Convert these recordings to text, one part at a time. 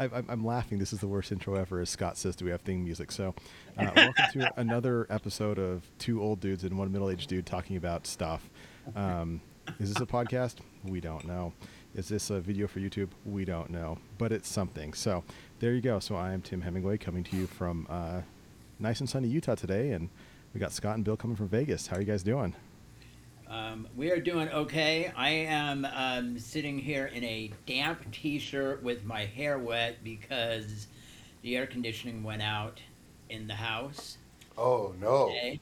I, I'm, I'm laughing. This is the worst intro ever, as Scott says. Do we have theme music? So, uh, welcome to another episode of two old dudes and one middle-aged dude talking about stuff. Um, is this a podcast? We don't know. Is this a video for YouTube? We don't know, but it's something. So, there you go. So, I am Tim Hemingway coming to you from uh, nice and sunny Utah today, and we got Scott and Bill coming from Vegas. How are you guys doing? Um, we are doing okay. I am um, sitting here in a damp T-shirt with my hair wet because the air conditioning went out in the house. Oh no! Today.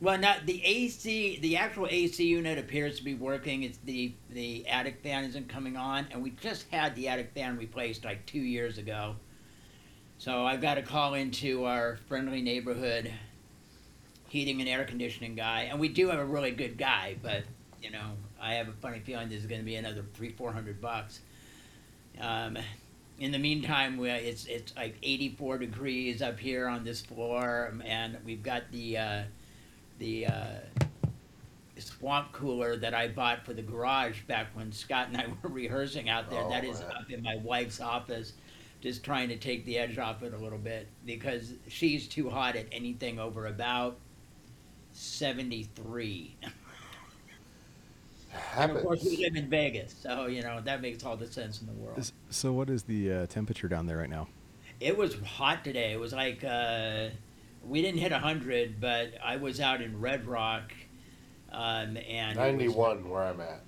Well, not the AC. The actual AC unit appears to be working. It's the the attic fan isn't coming on, and we just had the attic fan replaced like two years ago. So I've got to call into our friendly neighborhood heating and air conditioning guy, and we do have a really good guy, but you know, I have a funny feeling this is going to be another three, four hundred bucks. Um, in the meantime, we, it's it's like eighty four degrees up here on this floor, and we've got the uh, the uh, swamp cooler that I bought for the garage back when Scott and I were rehearsing out there. Oh, that is man. up in my wife's office. Just trying to take the edge off it a little bit because she's too hot at anything over about 73. And of course, we live in Vegas, so you know that makes all the sense in the world. So, what is the uh, temperature down there right now? It was hot today. It was like uh, we didn't hit hundred, but I was out in Red Rock, um, and it was Ninety-one, where I'm at.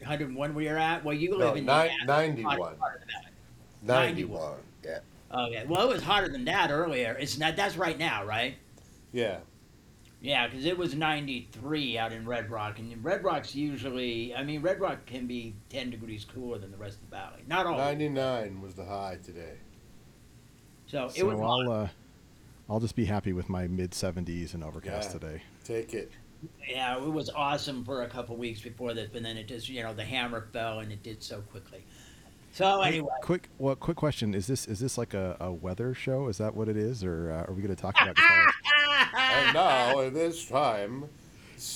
101 where you're at. Well, you No, live in ni- the 91. hotter part of that. Ninety-one. Yeah. Okay. Well, it was hotter than that earlier. It's not. That's right now, right? Yeah. Yeah, because it was 93 out in Red Rock, and Red Rock's usually. I mean, Red Rock can be 10 degrees cooler than the rest of the valley. Not all. Ninety-nine was the high today. So it so was. hot. I'll uh, I'll just be happy with my mid 70s and overcast Yeah. today. Take it. Yeah, it was awesome for a couple weeks before this, but then it just, you know, the hammer fell and it did so quickly. So Hey, anyway, quick, well, quick question: Is this is this like a, a weather show? Is that what it is, or uh, are we going to talk about guitars? And now, at this time,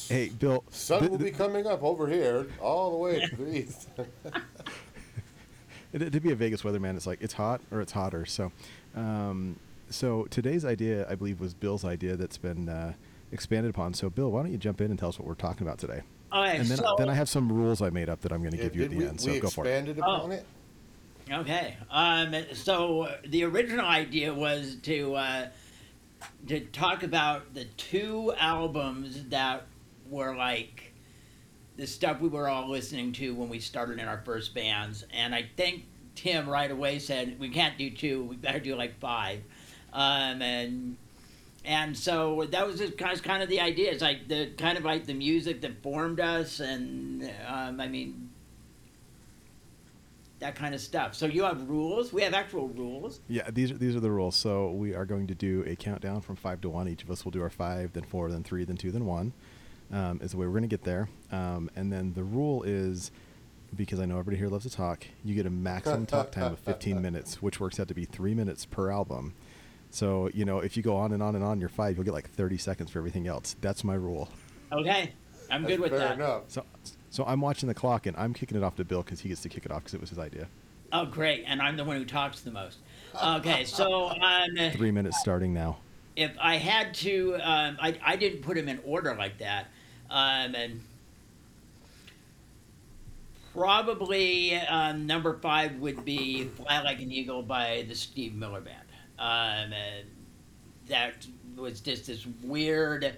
hey, Bill. sun th- will be coming up over here, all the way to the east. it- to be a Vegas weatherman, it's like it's hot or it's hotter. So, um, so today's idea, I believe, was Bill's idea that's been uh, expanded upon. So, Bill, why don't you jump in and tell us what we're talking about today? okay, And then, so, then I have some rules I made up that I'm going to Yeah, give you at the we, end. So we go for it. expanded Oh. upon it. okay, um, so uh, the original idea was to uh, to talk about the two albums that were like the stuff we were all listening to when we started in our first bands, and I think Tim right away said we can't do two, we better do like five, um, and and so that was just kind of, the idea. It's like the kind of like the music that formed us, and um, I mean that kind of stuff. So you have rules. We have actual rules. Yeah, these are these are the rules. So we are going to do a countdown from five to one. Each of us will do our five, then four, then three, then two, then one. Um, is the way we're going to get there. Um, and then the rule is because I know everybody here loves to talk. You get a maximum talk time of 15 minutes, which works out to be three minutes per album. So you know if you go on and on and on, your five, you'll get like 30 seconds for everything else. That's my rule. Okay, I'm That's good with fair that. enough. So so I'm watching the clock and I'm kicking it off to Bill because he gets to kick it off because it was his idea. Oh, great! And I'm the one who talks the most. Okay, so um, Three minutes starting now. if I had to, um, I, I didn't put them in order like that. Um, and probably um, number five would be Fly Like an Eagle by the Steve Miller Band. Um, and that was just this weird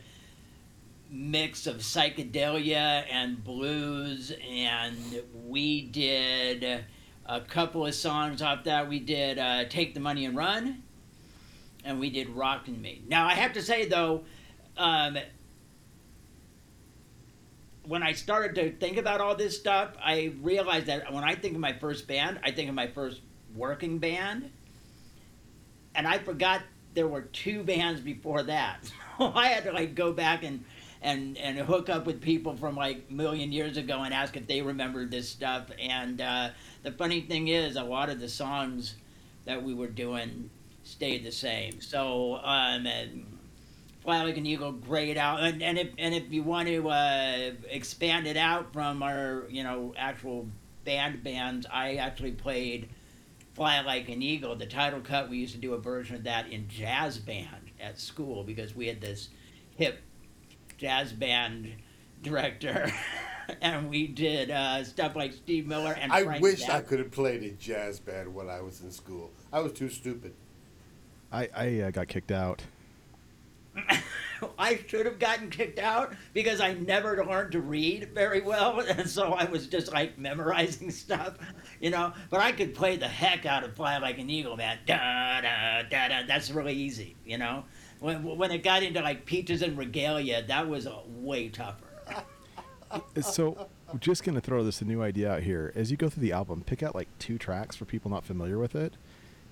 mix of psychedelia and blues. And we did a couple of songs off that. We did uh, Take the Money and Run and we did Rockin' Me. Now I have to say though, um, when I started to think about all this stuff, I realized that when I think of my first band, I think of my first working band, and I forgot there were two bands before that. So I had to like go back and and and hook up with people from like million years ago and ask if they remembered this stuff. And uh, the funny thing is, a lot of the songs that we were doing stayed the same. So um, Fly Like an Eagle, great out. And, and if and if you want to uh, expand it out from our you know actual band bands, I actually played Fly Like an Eagle, the title cut, we used to do a version of that in jazz band at school because we had this hip jazz band director. and we did uh, stuff like Steve Miller and I Frank wish I could have played a jazz band when I was in school. I was too stupid. I, I uh, got kicked out. I should have gotten kicked out because I never learned to read very well, and so I was just like memorizing stuff, you know. But I could play the heck out of "Fly Like an Eagle," man. Da da da da. That's really easy, you know. When when it got into like peaches and regalia, that was uh, way tougher. So, I'm just gonna throw this a new idea out here. As you go through the album, pick out like two tracks for people not familiar with it.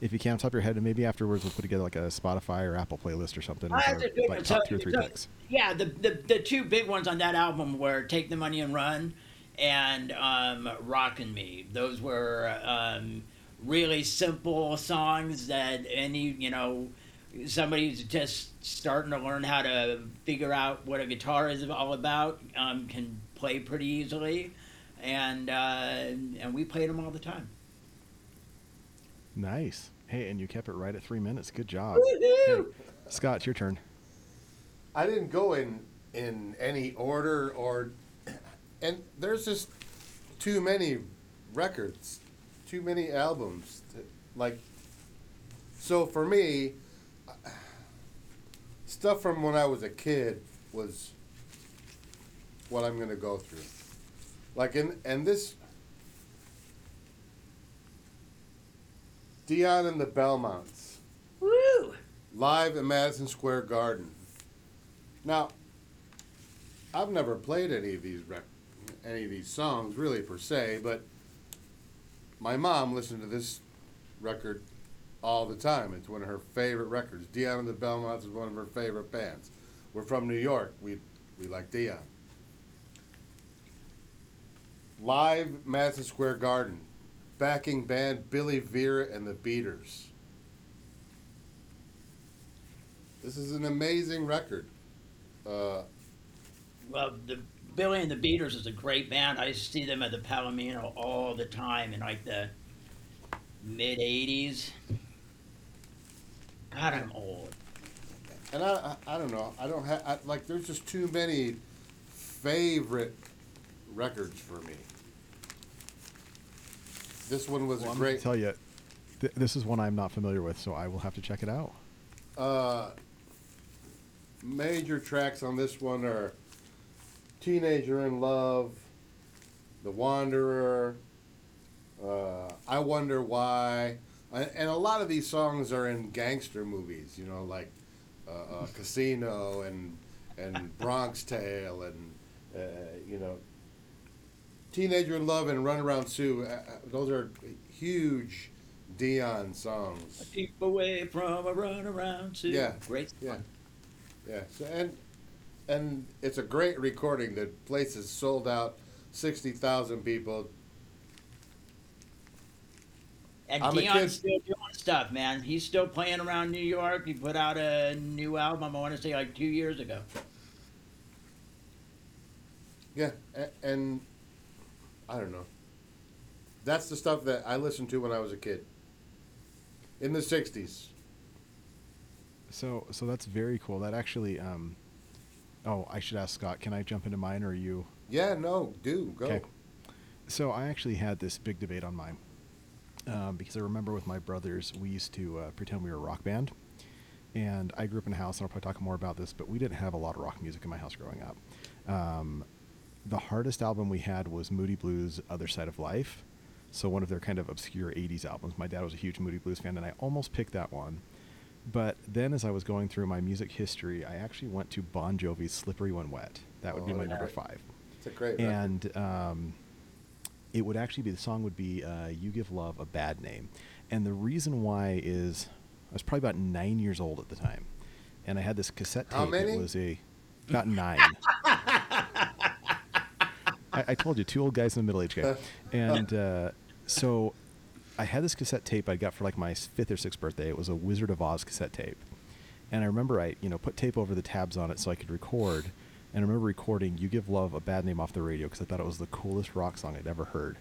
If you can, off top of your head, and maybe afterwards we'll put together like a Spotify or Apple playlist or something. I have to do like top So- two or three so- picks. Yeah, the, the the two big ones on that album were "Take the Money and Run" and um, "Rockin' Me." Those were um, really simple songs that any you know somebody who's just starting to learn how to figure out what a guitar is all about um, can play pretty easily, and uh, and we played them all the time. Nice. Hey, and you kept it right at three minutes. Good job. Woohoo! Hey, Scott, it's your turn. I didn't go in in any order or, and there's just too many records, too many albums. To, like, so for me, stuff from when I was a kid was what I'm gonna go through. Like in and this Dion and the Belmonts Woo! live at Madison Square Garden. Now, I've never played any of these rec- any of these songs really per se, but my mom listened to this record all the time. It's one of her favorite records. Dion and the Belmonts is one of her favorite bands. We're from New York. We we like Dion. Live Madison Square Garden, backing band Billy Vera and the Beaters. This is an amazing record. Uh, Well, the Billy and the Beaters is a great band. I see them at the Palomino all the time in like the mid '80s. God, I'm old. and I, I, I don't know. I don't have I, like. There's just too many favorite records for me. This one was Well, a I'm great. tell you, th- this is one I'm not familiar with, so I will have to check it out. Uh, major tracks on this one are "Teenager in Love," "The Wanderer," uh, "I Wonder Why," and and a lot of these songs are in gangster movies. You know, like uh, uh, Casino and and Bronx Tale and uh, you know, "Teenager in Love" and "Runaround Sue." Uh, uh, those are huge Dion songs. Keep away from a runaround Sue. Yeah. Great. Yeah, yeah. So, and and it's a great recording. The place is sold out, sixty thousand people. And I'm Dion's still doing stuff, man. He's still playing around New York. He put out a new album. I want to say like two years ago. Yeah, and, and I don't know. That's the stuff that I listened to when I was a kid. In the '60s. So, so that's very cool. That actually, um, oh, I should ask Scott. Can I jump into mine, or are you? Yeah, no, do go. Okay. So I actually had this big debate on mine um, because I remember with my brothers we used to uh, pretend we were a rock band, and I grew up in a house, and I'll probably talk more about this, but we didn't have a lot of rock music in my house growing up. Um, the hardest album we had was Moody Blues' "Other Side of Life," so one of their kind of obscure '80s albums. My dad was a huge Moody Blues fan, and I almost picked that one. But then, as I was going through my music history, I actually went to Bon Jovi's "Slippery When Wet." That would be Oh, my yeah. number five It's a great record. and um, it would actually be the song would be uh, "You Give Love a Bad Name," and the reason why is I was probably about nine years old at the time, and I had this cassette tape. How many? It was a about nine. I, I told you, two old guys in the middle age game, and uh, so I had this cassette tape I got for like my fifth or sixth birthday. It was a Wizard of Oz cassette tape, and I remember I you know put tape over the tabs on it so I could record. And I remember recording "You Give Love a Bad Name" off the radio because I thought it was the coolest rock song I'd ever heard.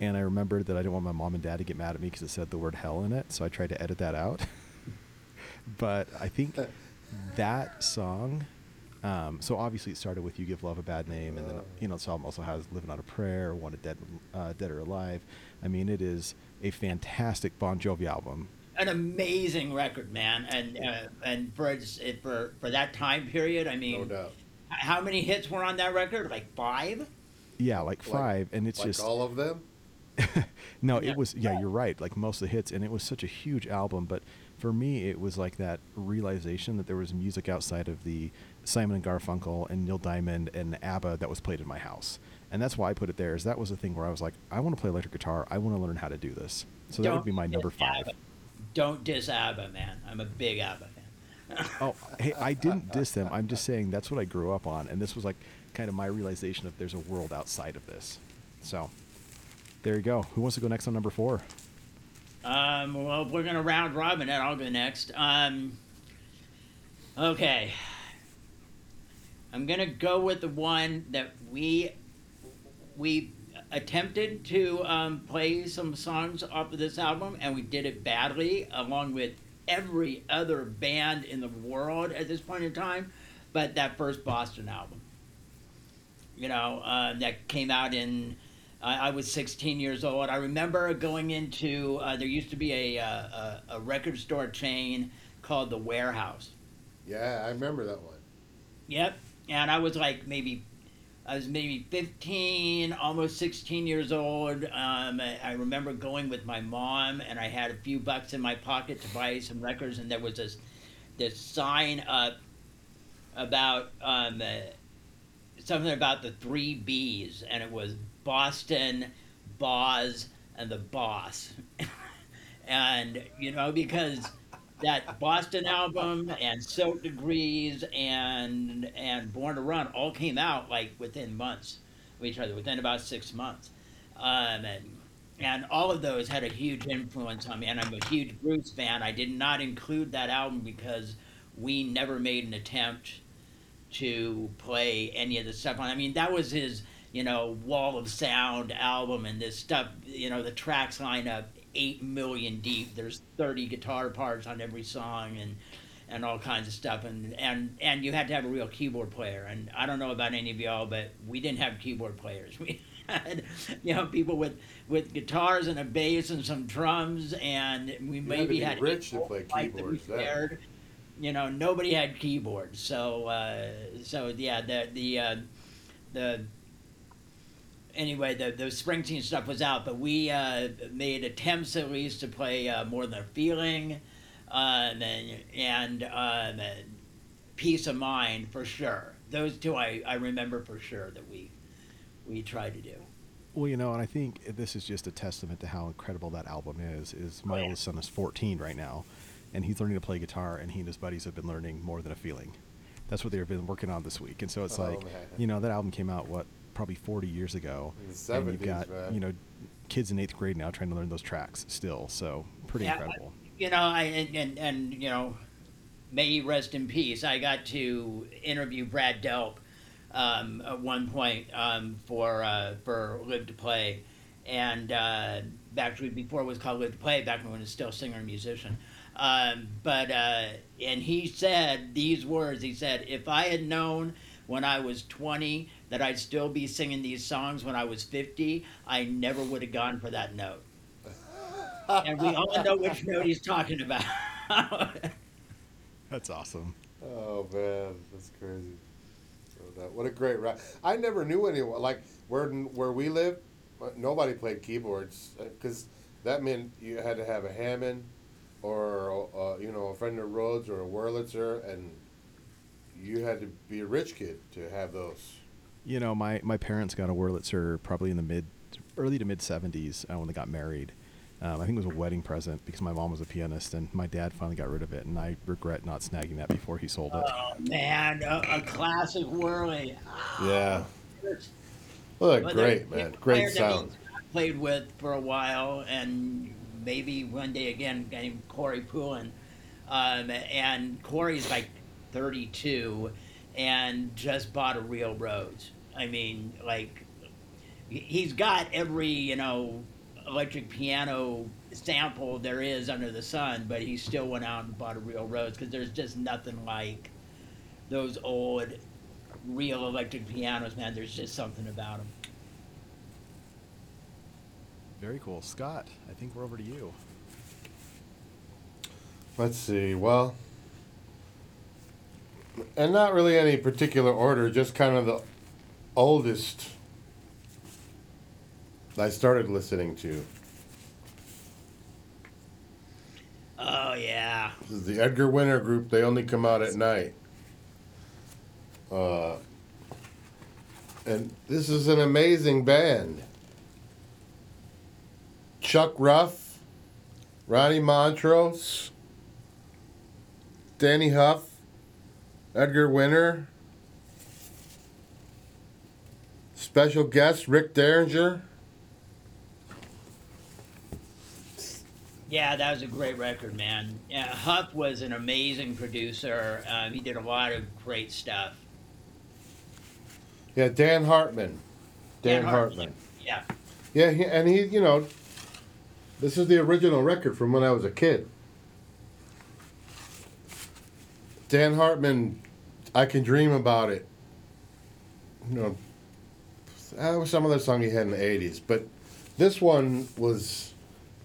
and I remembered that I didn't want my mom and dad to get mad at me because it said the word hell in it, so I tried to edit that out. but I think that song. Um, so obviously it started with "You Give Love a Bad Name," and then you know the song also has "Living on a Prayer," "Wanted Dead, uh, Dead or Alive." I mean, it is a fantastic Bon Jovi album. An amazing record, man, and uh, and for for for that time period, I mean, No doubt. h- how many hits were on that record? Like five. Yeah, like Like- five, and it's like just all of them. no, Yeah. it was yeah, you're right. Like most of the hits, and it was such a huge album. But for me, it was like that realization that there was music outside of the Simon and Garfunkel and Neil Diamond and ABBA that was played in my house, and that's why I put it there. Is that was the thing where I was like, I want to play electric guitar. I want to learn how to do this. So that would be my number five. ABBA. Don't diss ABBA, man. I'm a big ABBA fan. Oh, hey, I didn't diss them. I'm just saying that's what I grew up on, and this was like kind of my realization of there's a world outside of this. So there you go. Who wants to go next on number four? Um, well, we're gonna round robin it, I'll go next. Um, okay, I'm gonna go with the one that we we attempted to um, play some songs off of this album, and we did it badly, along with every other band in the world at this point in time. But that first Boston album, you know, uh, that came out in I, I was 16 years old. I remember going into uh, there used to be a, uh, a a record store chain called the Warehouse. Yeah, I remember that one. Yep, and I was like maybe I was maybe 15, almost 16 years old. Um, I I remember going with my mom, and I had a few bucks in my pocket to buy some records, and there was this this sign up about um, uh, something about the three B's, and it was Boston, Boz, and the Boss. and you know because that Boston album and Silk Degrees and and Born to Run all came out like within months of each other, within about six months, um, and and all of those had a huge influence on me. And I'm a huge Bruce fan. I did not include that album because we never made an attempt to play any of the stuff on. I mean, that was his, you know, Wall of Sound album, and this stuff, you know, the tracks line up eight million deep. There's thirty guitar parts on every song, and and all kinds of stuff, and and and you had to have a real keyboard player. And I don't know about any of y'all, but we didn't have keyboard players. We had, you know, people with with guitars and a bass and some drums, and we had to maybe be had rich to play that keyboards shared you know nobody had keyboards so uh, so yeah the the uh, the anyway the the Springsteen stuff was out but we uh, made attempts at least to play uh, more than a feeling um, and and um, peace of mind for sure those two I, I remember for sure that we we tried to do Well, you know, and I think this is just a testament to how incredible that album is. Is my Oh, yeah. oldest son is 14 right now, and he's learning to play guitar, and he and his buddies have been learning more than a feeling. That's what they've been working on this week, and so it's Oh, like, man. you know, that album came out what probably 40 years ago, In the and you've got man. you know kids in eighth grade now trying to learn those tracks still. So pretty Yeah, incredible. you know, I and, and and you know, may he rest in peace. I got to interview Brad Delp um, at one point um, for uh, for Live to Play, and uh, actually before it was called Live to Play, back when it was still singer and musician. Um, but uh, and he said these words. He said, "If I had known." When I was 20, that I'd still be singing these songs when I was 50, I never would have gone for that note and we all know which note he's talking about. That's awesome. Oh man, that's crazy. So that what a great rap. I never knew anyone like where where we lived. uh, Nobody played keyboards because that meant you had to have a Hammond or uh, you know a Fender Rhodes or a Wurlitzer, and you had to be a rich kid to have those. You know, my, my parents got a Wurlitzer probably in the mid, early to mid 70s uh, when they got married. Um, I think it was a wedding present because my mom was a pianist and my dad finally got rid of it, and I regret not snagging that before he sold it. oh man, a, a classic Wurly. Yeah. There's- Well, well, great man, great player sound. Played with for a while, and maybe one day again, named Corey Poulin. Um, and Corey's like 32 and just bought a real Rhodes. I mean, like, he- he's got every you know electric piano sample there is under the sun, but he still went out and bought a real Rhodes because there's just nothing like those old real electric pianos, man. There's just something about them. Very cool, Scott. I think we're over to you. Let's see. Well, and not really any particular order, just kind of the oldest I started listening to. Oh yeah, This is the Edgar Winter Group. They only come out at night. Uh, and this is an amazing band. Chuck Ruff, Ronnie Montrose, Danny Huff, Edgar Winter, special guest Rick Derringer. yeah, that was a great record, man. Yeah, Huff was an amazing producer. Um, he did a lot of great stuff. Yeah, Dan Hartman. Dan, Hartman. Yeah. Yeah, he, and he, you know, this is the original record from when I was a kid. Dan Hartman, I can dream about it. You know, that was some other song he had in the '80s, but this one was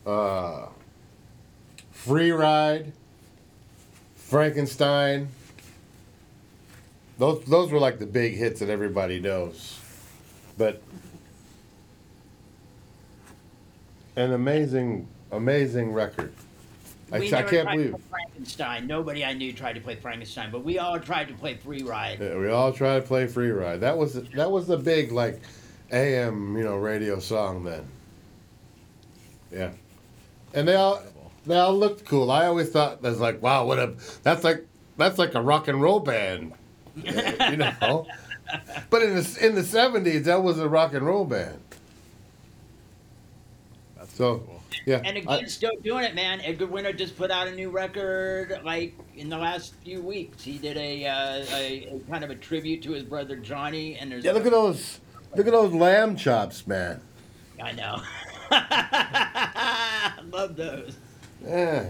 uh, "Free Ride," Frankenstein. Those those were like the big hits that everybody knows, but an amazing, amazing record. I, We I can't tried to believe play Frankenstein. Nobody I knew tried to play Frankenstein, but we all tried to play Free Ride. Yeah, we all tried to play free ride. That was that was the big like AM you know radio song then. Yeah, and they all they all looked cool. I always thought that's like wow what a that's like that's like a rock and roll band, you know. But in the in the seventies that was a rock and roll band. That's So cool. yeah, And I- again, still doing it, man. Edgar Winter just put out a new record like in the last few weeks. He did a, uh, a, a kind of a tribute to his brother Johnny, and there's yeah, look at those look at those lamb chops, man. I know. Love those. Yeah.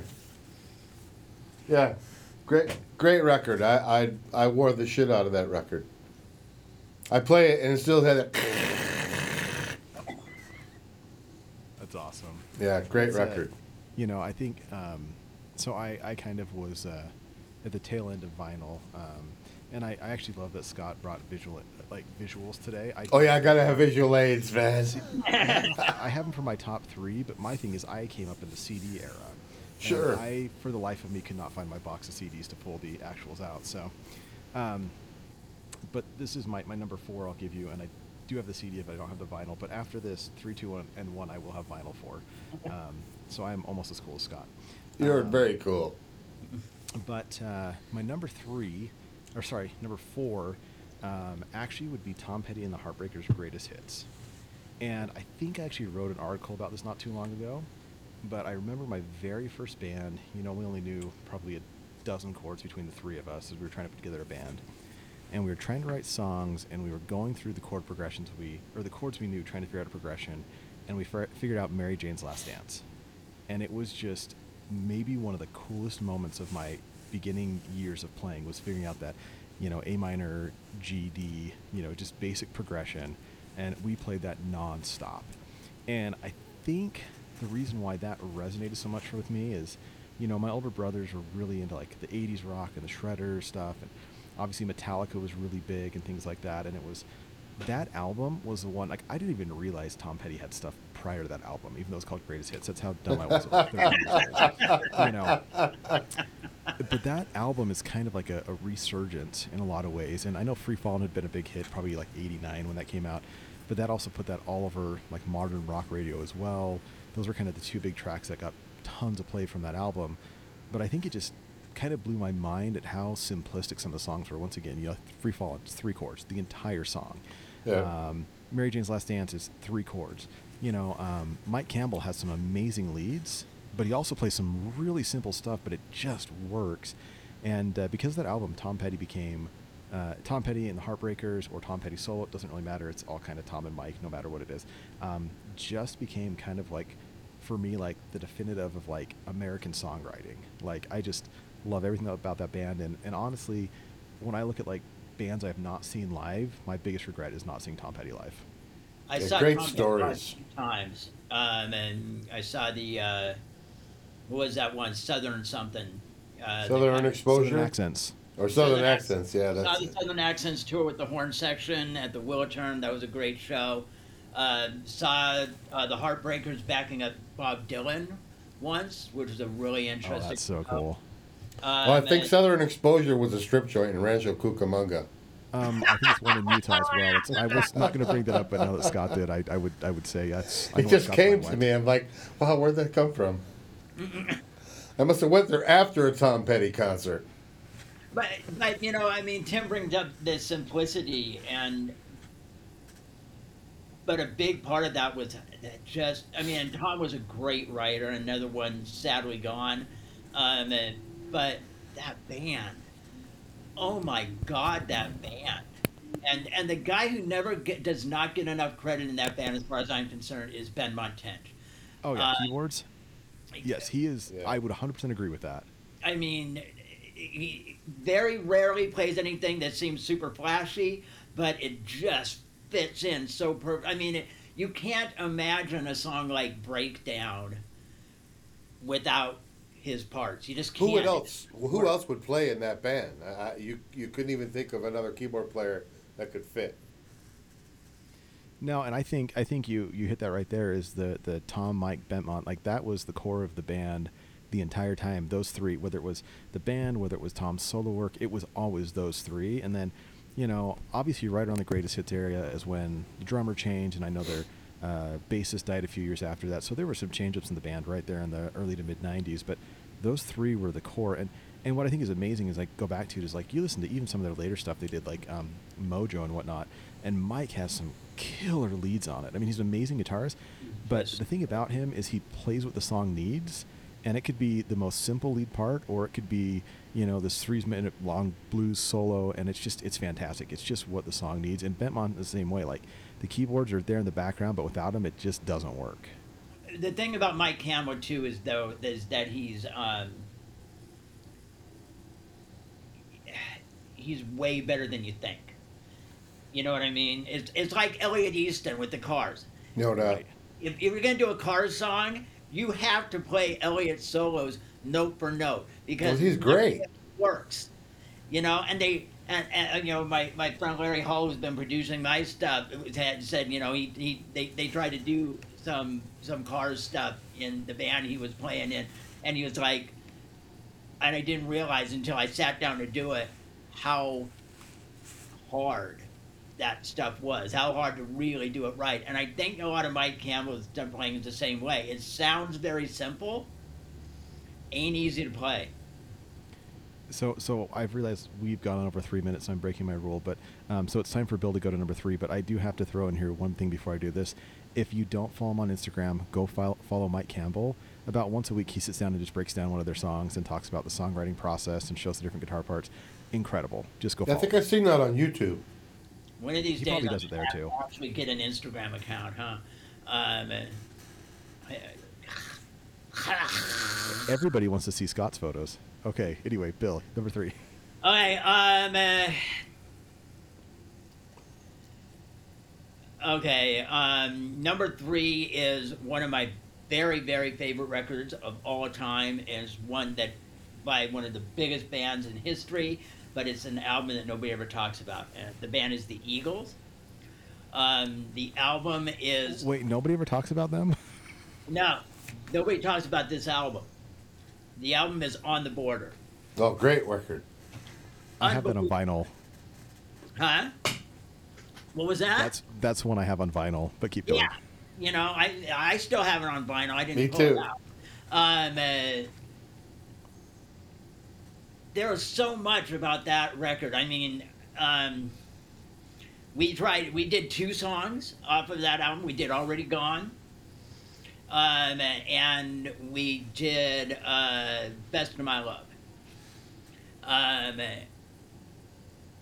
Yeah. Great great record. I, I I wore the shit out of that record. I play it and it still had that That's awesome. Yeah, great It's, uh, record. You know, I think um, so. I, I kind of was uh, at the tail end of vinyl, um, and I, I actually love that Scott brought visual like visuals today. I, Oh yeah, I gotta have visual aids, man. I have them for my top three, but my thing is I came up in the CD era. Sure. I, for the life of me, could not find my box of CDs to pull the actuals out. So, um, but this is my, my number four. I'll give you, and I do have the CD if I don't have the vinyl. But after this, three, two, one, and one, I will have vinyl for. Um, so I'm almost as cool as Scott. You're Um, very cool. but uh, my number three, or sorry, number four, um, actually would be Tom Petty and the Heartbreakers' greatest hits. And I think I actually wrote an article about this not too long ago. But I remember my very first band. You know, we only knew probably a dozen chords between the three of us as we were trying to put together a band. And we were trying to write songs, and we were going through the chord progressions we, or the chords we knew, trying to figure out a progression. And we fi- figured out Mary Jane's Last Dance and it was just maybe one of the coolest moments of my beginning years of playing was figuring out that you know a minor g d you know just basic progression and we played that non-stop. And i think the reason why that resonated so much with me is you know my older brothers were really into like the 80s rock and the shredder stuff and obviously metallica was really big and things like that and it was that album was the one like I didn't even realize Tom Petty had stuff prior to that album, even though it's called Greatest Hits. That's how dumb I was. at like 13 years old. You know, but that album is kind of like a, a resurgence in a lot of ways. And I know Free Falling had been a big hit, probably like '89 when that came out, but that also put that all over like modern rock radio as well. Those were kind of the two big tracks that got tons of play from that album. But I think it just kind of blew my mind at how simplistic some of the songs were. Once again, you know, Free Fall, it's three chords, the entire song. Yeah. Um, Mary Jane's Last Dance is three chords. You know, um, Mike Campbell has some amazing leads, but he also plays some really simple stuff, but it just works. And uh, because of that album, Tom Petty became uh, Tom Petty and the Heartbreakers or Tom Petty solo, it doesn't really matter. It's all kind of Tom and Mike, no matter what it is. Um, just became kind of like, for me, like the definitive of like American songwriting. Like I just love everything about that band, and and honestly, when I look at like bands I have not seen live, my biggest regret is not seeing Tom Petty live. I Yeah, saw great Tom stories. live a times, um, and I saw the uh, what was that one Southern something. Uh, the Southern guy- Exposure Southern accents. or Southern, Southern accents. Yeah, That's saw the it. Southern Accents tour with the horn section at the Wiltern. That was a great show. Uh, saw uh, the Heartbreakers backing up Bob Dylan once, which was a really Oh, interesting. that's so show. cool. Um, Well, I think and- Southern Exposure was a strip joint in Rancho Cucamonga. Um, I think it's one in Utah as well. It's, I was not going to bring that up, but now that Scott did, I, I would I would say that's. I It just came to me. I'm like, wow, where'd that come from? I must have went there after a Tom Petty concert. But, but you know, I mean, Tim brings up the simplicity, and but a big part of that was that just, I mean, Tom was a great writer. Another one, sadly gone. Um, and- but that band, oh my God, that band. And and the guy who never get, does not get enough credit in that band, as far as I'm concerned, is Benmont Tench. Oh yeah, Uh, keyboards. Yes, he is. Yeah. I would 100% agree with that. I mean, he very rarely plays anything that seems super flashy, but it just fits in so perfect. I mean, it, you can't imagine a song like Breakdown without his parts. You just can't. Who would else? Who else would play in that band? I, I, you you couldn't even think of another keyboard player that could fit. No, and I think I think you you hit that right there. Is the the Tom Mike Benmont like that was the core of the band the entire time. Those three, whether it was the band, whether it was Tom's solo work, it was always those three. And then, you know, obviously right around the greatest hits area is when the drummer changed, and I know their uh, bassist died a few years after that. So there were some change-ups in the band right there in the early to mid '90s. But those three were the core. And and what I think is amazing is like go back to it is like you listen to even some of their later stuff they did like um, Mojo and whatnot, and Mike has some killer leads on it. I mean he's an amazing guitarist, but the thing about him is he plays what the song needs, and it could be the most simple lead part, or it could be you know this three minute long blues solo, and it's just it's fantastic. It's just what the song needs. And Benmont the same way. Like the keyboards are there in the background, but without them, it just doesn't work. the thing about Mike Campbell too is though is that he's um, he's way better than you think. You know what I mean? It's it's like Elliot Easton with the Cars. No doubt. Right. If, if you're gonna do a Cars song, you have to play Elliot solos note for note because Well, he's great. works. You know, and they and, and uh, you know my, my friend Larry Hall who's been producing my stuff had said you know he, he they, they tried to do some some Cars stuff in the band he was playing in, and he was like, and I didn't realize until I sat down to do it how hard that stuff was, how hard to really do it right. And I think a lot of Mike Campbell's done playing is the same way. It sounds very simple, ain't easy to play. So, so I've realized we've gone on over three minutes. So I'm breaking my rule, but um, so it's time for Bill to go to number three. But I do have to throw in here one thing before I do this. If you don't follow him on Instagram, go follow, follow Mike Campbell. About once a week, he sits down and just breaks down one of their songs and talks about the songwriting process and shows the different guitar parts. Incredible. Just go I follow. think him. I've seen that on YouTube. One of these He days, probably I'm does it there, gonna too. Actually, get an Instagram account, huh? Um, I- Everybody wants to see Scott's photos. Okay. Anyway, Bill, number three. Okay, um, uh, okay, um, number three is one of my very, very favorite records of all time. and It's one that by one of the biggest bands in history, but it's an album that nobody ever talks about. And the band is the Eagles. Um, the album is Wait, nobody ever talks about them. no, nobody talks about this album. The album is On the Border. Oh, great record. I have that on vinyl. Huh? What was that? That's that's one I have on vinyl. But keep going. Yeah, you know, I I still have it on vinyl. I didn't Me pull too. it out. Um, uh, there was so much about that record. I mean, um, we tried. We did two songs off of that album. We did "Already Gone," um, and we did uh, "Best of My Love." Um,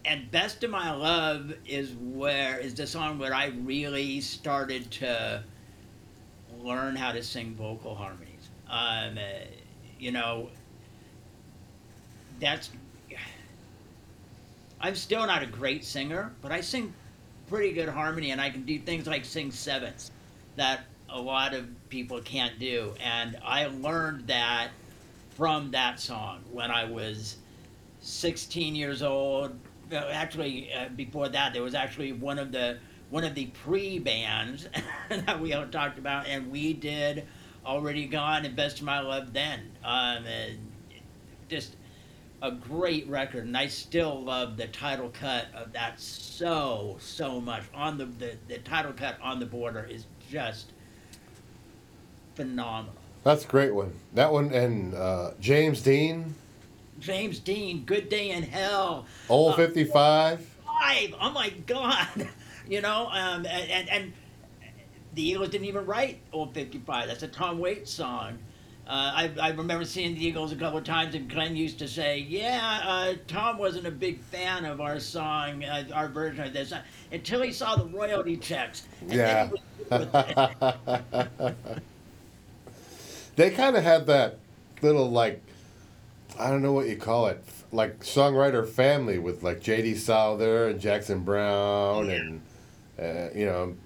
and best of my love is where is the song where I really started to learn how to sing vocal harmonies. Um, you know, that's. I'm still not a great singer, but I sing pretty good harmony, and I can do things like sing sevenths that a lot of people can't do. And I learned that from that song when I was 16 years old. Actually, uh, before that, there was actually one of the one of the pre bands that we all talked about, and we did already gone and best of my love then. Um, just a great record, and I still love the title cut of that so so much. On the the, the title cut on the border is just phenomenal. That's a great one. That one and uh, James Dean, James Dean, Good Day in Hell. Old Uh, 55. Five. Oh my God. You know, um, and, and and the Eagles didn't even write Old 55. That's a Tom Waits song. Uh, I, I remember seeing the Eagles a couple of times, and Glenn used to say, "Yeah, uh, Tom wasn't a big fan of our song, uh, our version of this, uh, until he saw the royalty checks." Yeah. then he was good with it. They kind of had that little, like, I don't know what you call it, like songwriter family with like J.D. Souther and Jackson Browne, and, uh, you know,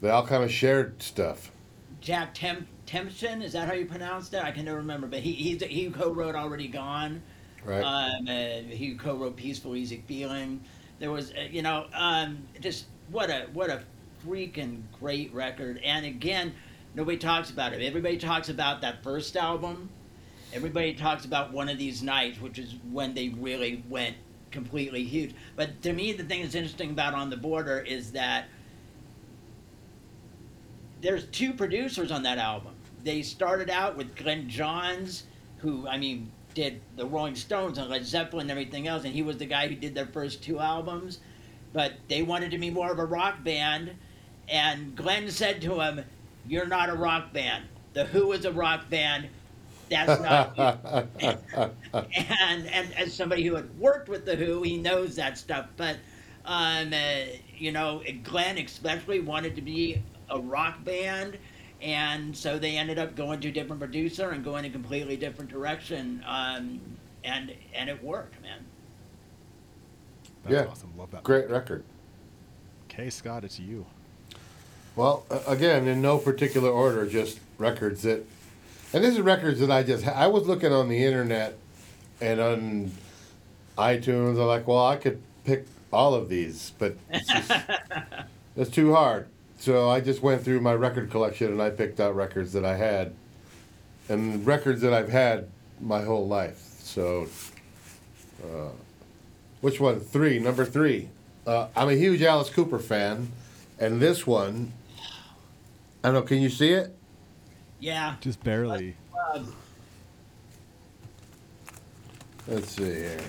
they all kind of shared stuff. Jack Tem- Tempson, is that how you pronounced it? I can never remember, but he he, he co-wrote "Already Gone." Right. Um, uh, he co-wrote "Peaceful Easy Feeling." There was, uh, you know, um, just what a what a freaking great record. And again, nobody talks about it. Everybody talks about that first album. Everybody talks about one of these nights, which is when they really went completely huge. But to me, the thing that's interesting about On the Border is that there's two producers on that album. They started out with Glyn Johns, who I mean did the Rolling Stones and Led Zeppelin and everything else, and he was the guy who did their first two albums. But they wanted to be more of a rock band, and Glyn said to him, "You're not a rock band. The Who is a rock band. That's not." you." and and as somebody who had worked with the Who, he knows that stuff. But um, uh, you know, Glenn especially wanted to be a rock band, and so they ended up going to a different producer and going a completely different direction. Um, and and it worked, man. That's Yeah. awesome. Love that. Great record. Okay, Scott, it's you. Well, again, in no particular order, just records that, and this is records that I just, I was looking on the internet and on iTunes. I'm like, well, I could pick all of these, but it's, just, it's too hard. So I just went through my record collection and I picked out records that I had, and records that I've had my whole life. So, uh, which one? Three, number three. Uh, I'm a huge Alice Cooper fan, and this one, I don't know. Can you see it? yeah. Just barely. Let's see here.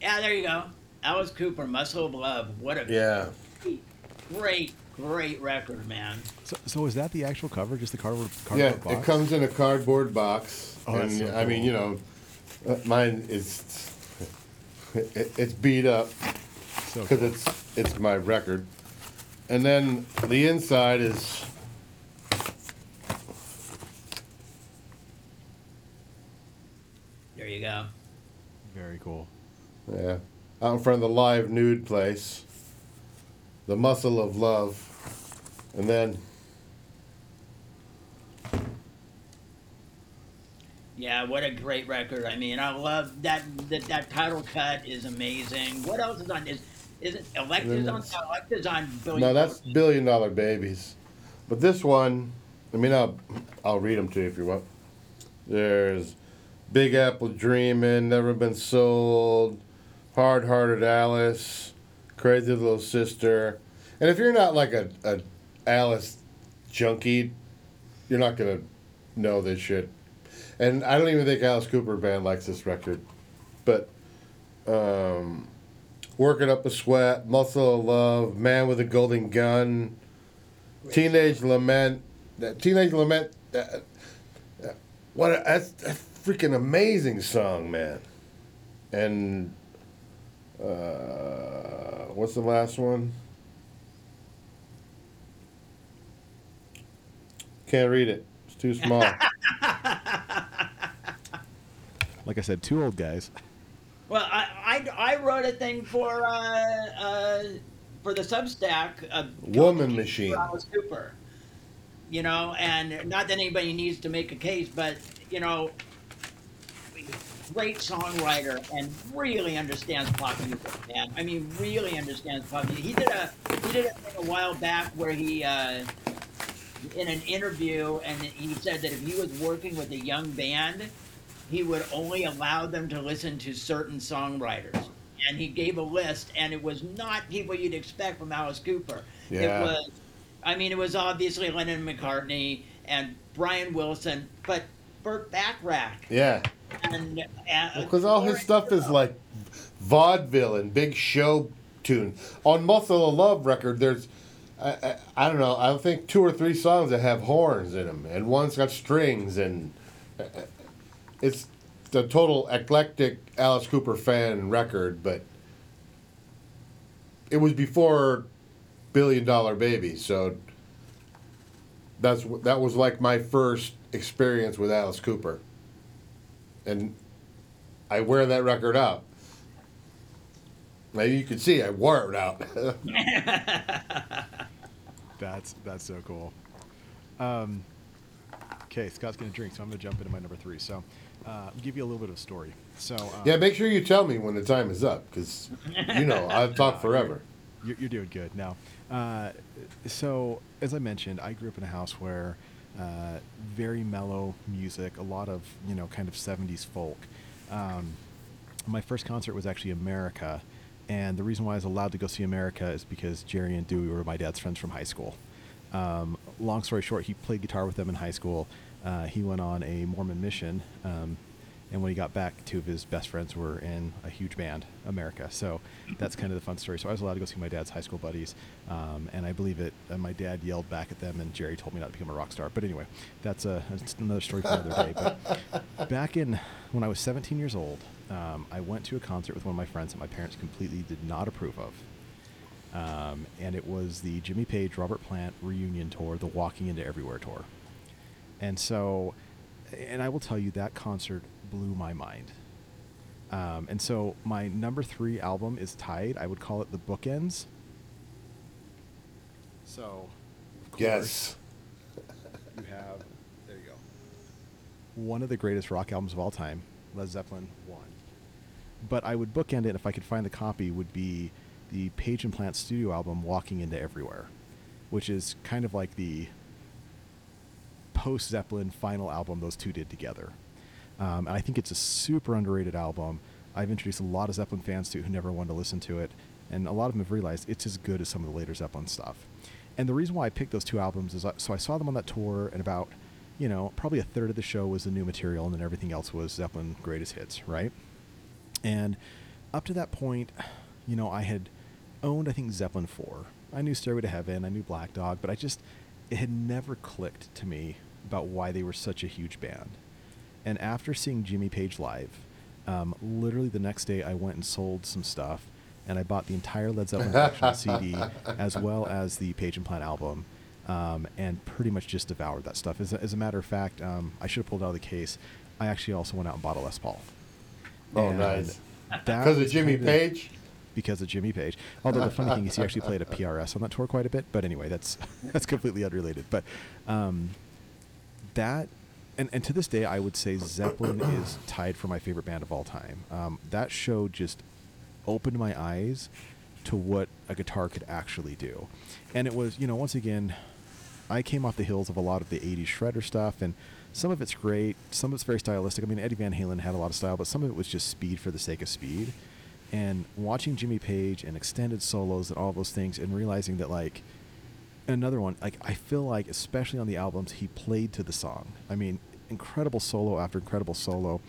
yeah, there you go. Alice Cooper, Muscle of Love. What a Yeah. great, great record, man. So, so is that the actual cover? Just the cardboard, Yeah, cardboard box? it comes in a cardboard box, Oh, that's and so I mean, you know, uh, mine is it, it's beat up So because cool. it's it's my record, and then the inside is There you go. very cool. yeah out in front of the live nude place, the muscle of love, and then Yeah, what a great record. I mean, I love that that, that title cut is amazing. What else is on is is it Electra's on. Electra's on Billy no, that's billion dollar babies, but this one, I mean, I'll I'll read them to you if you want. There's Big Apple Dreamin', Never Been Sold, Hard Hearted Alice, Crazy Little Sister. And if you're not like a, a Alice junkie, you're not gonna know this shit. And I don't even think Alice Cooper band likes this record. But um Working Up a Sweat, Muscle of Love, Man with a Golden Gun, Teenage Lament, Teenage Lament uh, What a, that's, that's a freaking amazing song, man. And uh, what's the last one? Can't read it. It's too small. Like I said, two old guys. Well, I, I, I wrote a thing for uh, uh, for the Substack. Uh, Woman Machine. Alice Cooper. You know, and not that anybody needs to make a case, but you know, great songwriter and really understands pop music, man. I mean, really understands pop music. He did a he did a thing a while back where he. Uh, in an interview, and he said that if he was working with a young band, he would only allow them to listen to certain songwriters. And he gave a list, and it was not people you'd expect from Alice Cooper. Yeah. It was, I mean, it was obviously Lennon McCartney and Brian Wilson, but Burt Bacharach. yeah. And uh, Because all his stuff is like vaudeville and big show tune. On Muscle of Love record, there's, I, I, I don't know, I think two or three songs that have horns in them, and one's got strings, and uh, it's the total eclectic Alice Cooper fan record, but it was before Billion Dollar Baby, so that's that was like my first experience with Alice Cooper, and I wear that record out. Now you can see I wore it out. That's that's so cool. Um, okay, Scott's gonna drink, so I'm gonna jump into my number three. So, uh, give you a little bit of a story. So, uh, yeah, make sure you tell me when the time is up, because you know I've talked forever. You're, you're doing good now. Uh, so, as I mentioned, I grew up in a house where uh, very mellow music, a lot of you know kind of '70s folk. Um, my first concert was actually America, and the reason why I was allowed to go see America is because Jerry and Dewey were my dad's friends from high school. Um, long story short, he played guitar with them in high school. Uh, he went on a Mormon mission, um, and when he got back, two of his best friends were in a huge band, America. So that's kind of the fun story. So I was allowed to go see my dad's high school buddies, um, and I believe it. Uh, my dad yelled back at them, and Jerry told me not to become a rock star. But anyway, that's, a, that's another story for another day. But back in when I was 17 years old, um, I went to a concert with one of my friends that my parents completely did not approve of. Um, and it was the Jimmy Page Robert Plant reunion tour, the Walking Into Everywhere tour. And so, and I will tell you that concert blew my mind. Um, and so my number three album is tied. I would call it the Bookends. So, of Yes. you have there you go. One of the greatest rock albums of all time, Led Zeppelin one. But I would bookend it if I could find the copy. Would be the Page and Plant studio album, Walking Into Everywhere, which is kind of like the post Zeppelin final album those two did together. Um, and I think it's a super underrated album. I've introduced a lot of Zeppelin fans to it who never wanted to listen to it, and a lot of them have realized it's as good as some of the later Zeppelin stuff. And the reason why I picked those two albums is I, so I saw them on that tour, and about you know probably a third of the show was the new material, and then everything else was Zeppelin greatest hits, right? And up to that point, you know, I had owned I think Zeppelin four. I knew Stairway to Heaven, I knew Black Dog, but I just it had never clicked to me about why they were such a huge band. And after seeing Jimmy Page live, um, literally the next day I went and sold some stuff, and I bought the entire Led Zeppelin collection on CD, as well as the Page and Plant album, um, and pretty much just devoured that stuff. As a, as a matter of fact, um, I should have pulled out of the case. I actually also went out and bought a Les Paul. Oh, And nice. Because of Jimmy kind of- Page. because of Jimmy Page. Although the funny thing is, he actually played a PRS on that tour quite a bit. But anyway, that's that's completely unrelated. But um, that, and, and to this day, I would say Zeppelin is tied for my favorite band of all time. Um, that show just opened my eyes to what a guitar could actually do, and it was, you know, once again, I came off the heels of a lot of the '80s shredder stuff, and some of it's great, some of it's very stylistic. I mean, Eddie Van Halen had a lot of style, but some of it was just speed for the sake of speed and watching Jimmy Page and extended solos and all those things and realizing that like another one like I feel like especially on the albums he played to the song. I mean, incredible solo after incredible solo.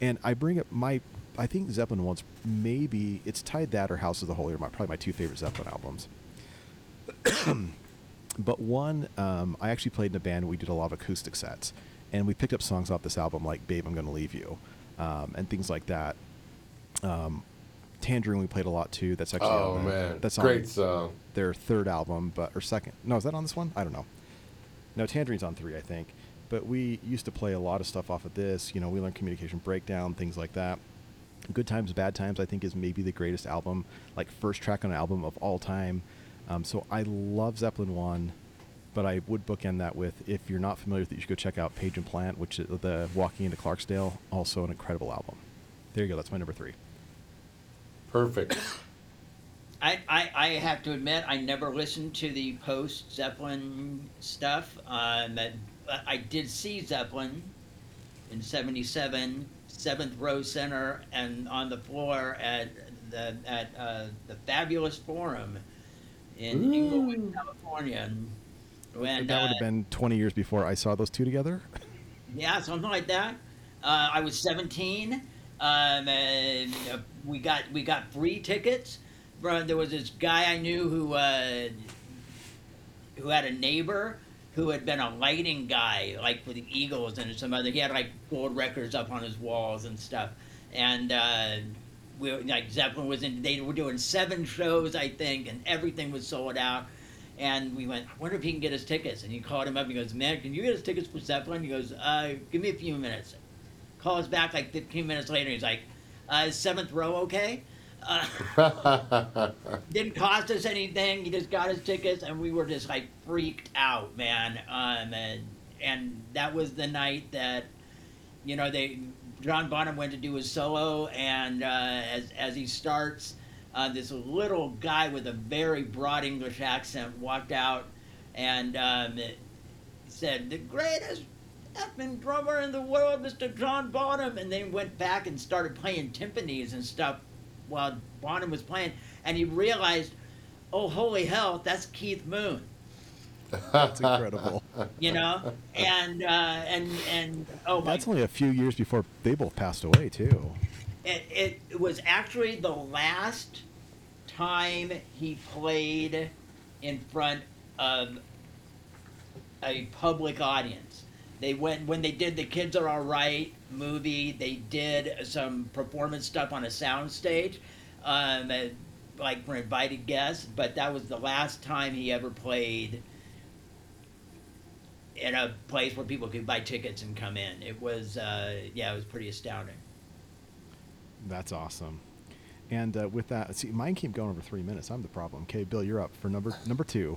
And I bring up my I think Zeppelin once maybe it's tied that or House of the Holy are my probably my two favorite Zeppelin albums. but one um, I actually played in a band we did a lot of acoustic sets and we picked up songs off this album like "Babe, I'm Gonna Leave You," um, and things like that. Um, Tangerine we played a lot too. That's actually Oh man, that's great on song. Their third album, but or second. No, is that on this one? I don't know. No, Tangerine's on three, I think. But we used to play a lot of stuff off of this. You know, we learned communication breakdown, things like that. Good Times, Bad Times, I think, is maybe the greatest album, like first track on an album of all time. Um, so I love Zeppelin one, but I would bookend that with if you're not familiar with it, you should go check out Page and Plant, which is the Walking into Clarksdale, also an incredible album. There you go. That's my number three. Perfect. I, I, I have to admit, I never listened to the post Zeppelin stuff. Um, but I did see Zeppelin in 77, seventh row center, and on the floor at the, at uh, the Fabulous Forum in Ooh. Inglewood, California. When, that would uh, have been 20 years before I saw those two together. Yeah, something like that. Uh, I was 17. Um, and uh, we got we got free tickets. Bro, there was this guy I knew who uh, who had a neighbor who had been a lighting guy, like for the Eagles and some other. He had like gold records up on his walls and stuff. And uh, we like Zeppelin was in. They were doing seven shows, I think, and everything was sold out. And we went, I wonder if he can get us tickets. And he called him up. And he goes, Man, can you get us tickets for Zeppelin? He goes, uh, Give me a few minutes. Calls back like 15 minutes later. He's like, uh, Seventh row okay? Uh, didn't cost us anything. He just got his tickets, and we were just like freaked out, man. Um, and, and that was the night that, you know, they John Bonham went to do his solo, and uh, as as he starts, uh, this little guy with a very broad English accent walked out and um, said, "The greatest effing drummer in the world, Mr. John Bonham," and then went back and started playing timpanis and stuff while Bonham was playing, and he realized, "Oh, holy hell, that's Keith Moon." That's incredible. You know, and uh, and and oh my That's only a few years before they both passed away, too. it, it was actually the last time he played in front of a public audience. They went when they did the Kids Are All Right movie. They did some performance stuff on a soundstage, um, like for invited guests. But that was the last time he ever played in a place where people could buy tickets and come in. It was, uh, yeah, it was pretty astounding. That's awesome. And uh, with that, see, mine keep going over three minutes. I'm the problem. Okay, Bill, you're up for number number two.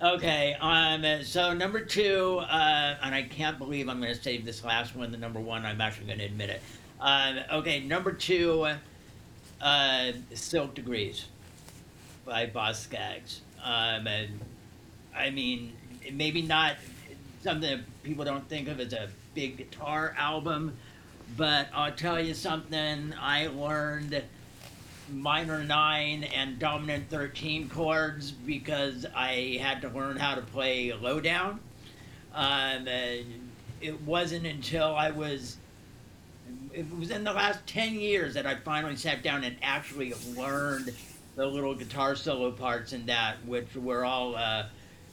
Okay, um, so number two, uh, and I can't believe I'm going to save this last one. The number one, I'm actually going to admit it. Um, okay, number two, uh, Silk Degrees by Boz Scaggs. Um, and, I mean, maybe not something that people don't think of as a big guitar album, but I'll tell you something. I learned minor nine and dominant 13 chords because I had to learn how to play lowdown. Um, and it wasn't until I was, it was in the last 10 years that I finally sat down and actually learned the little guitar solo parts in that, which were all uh,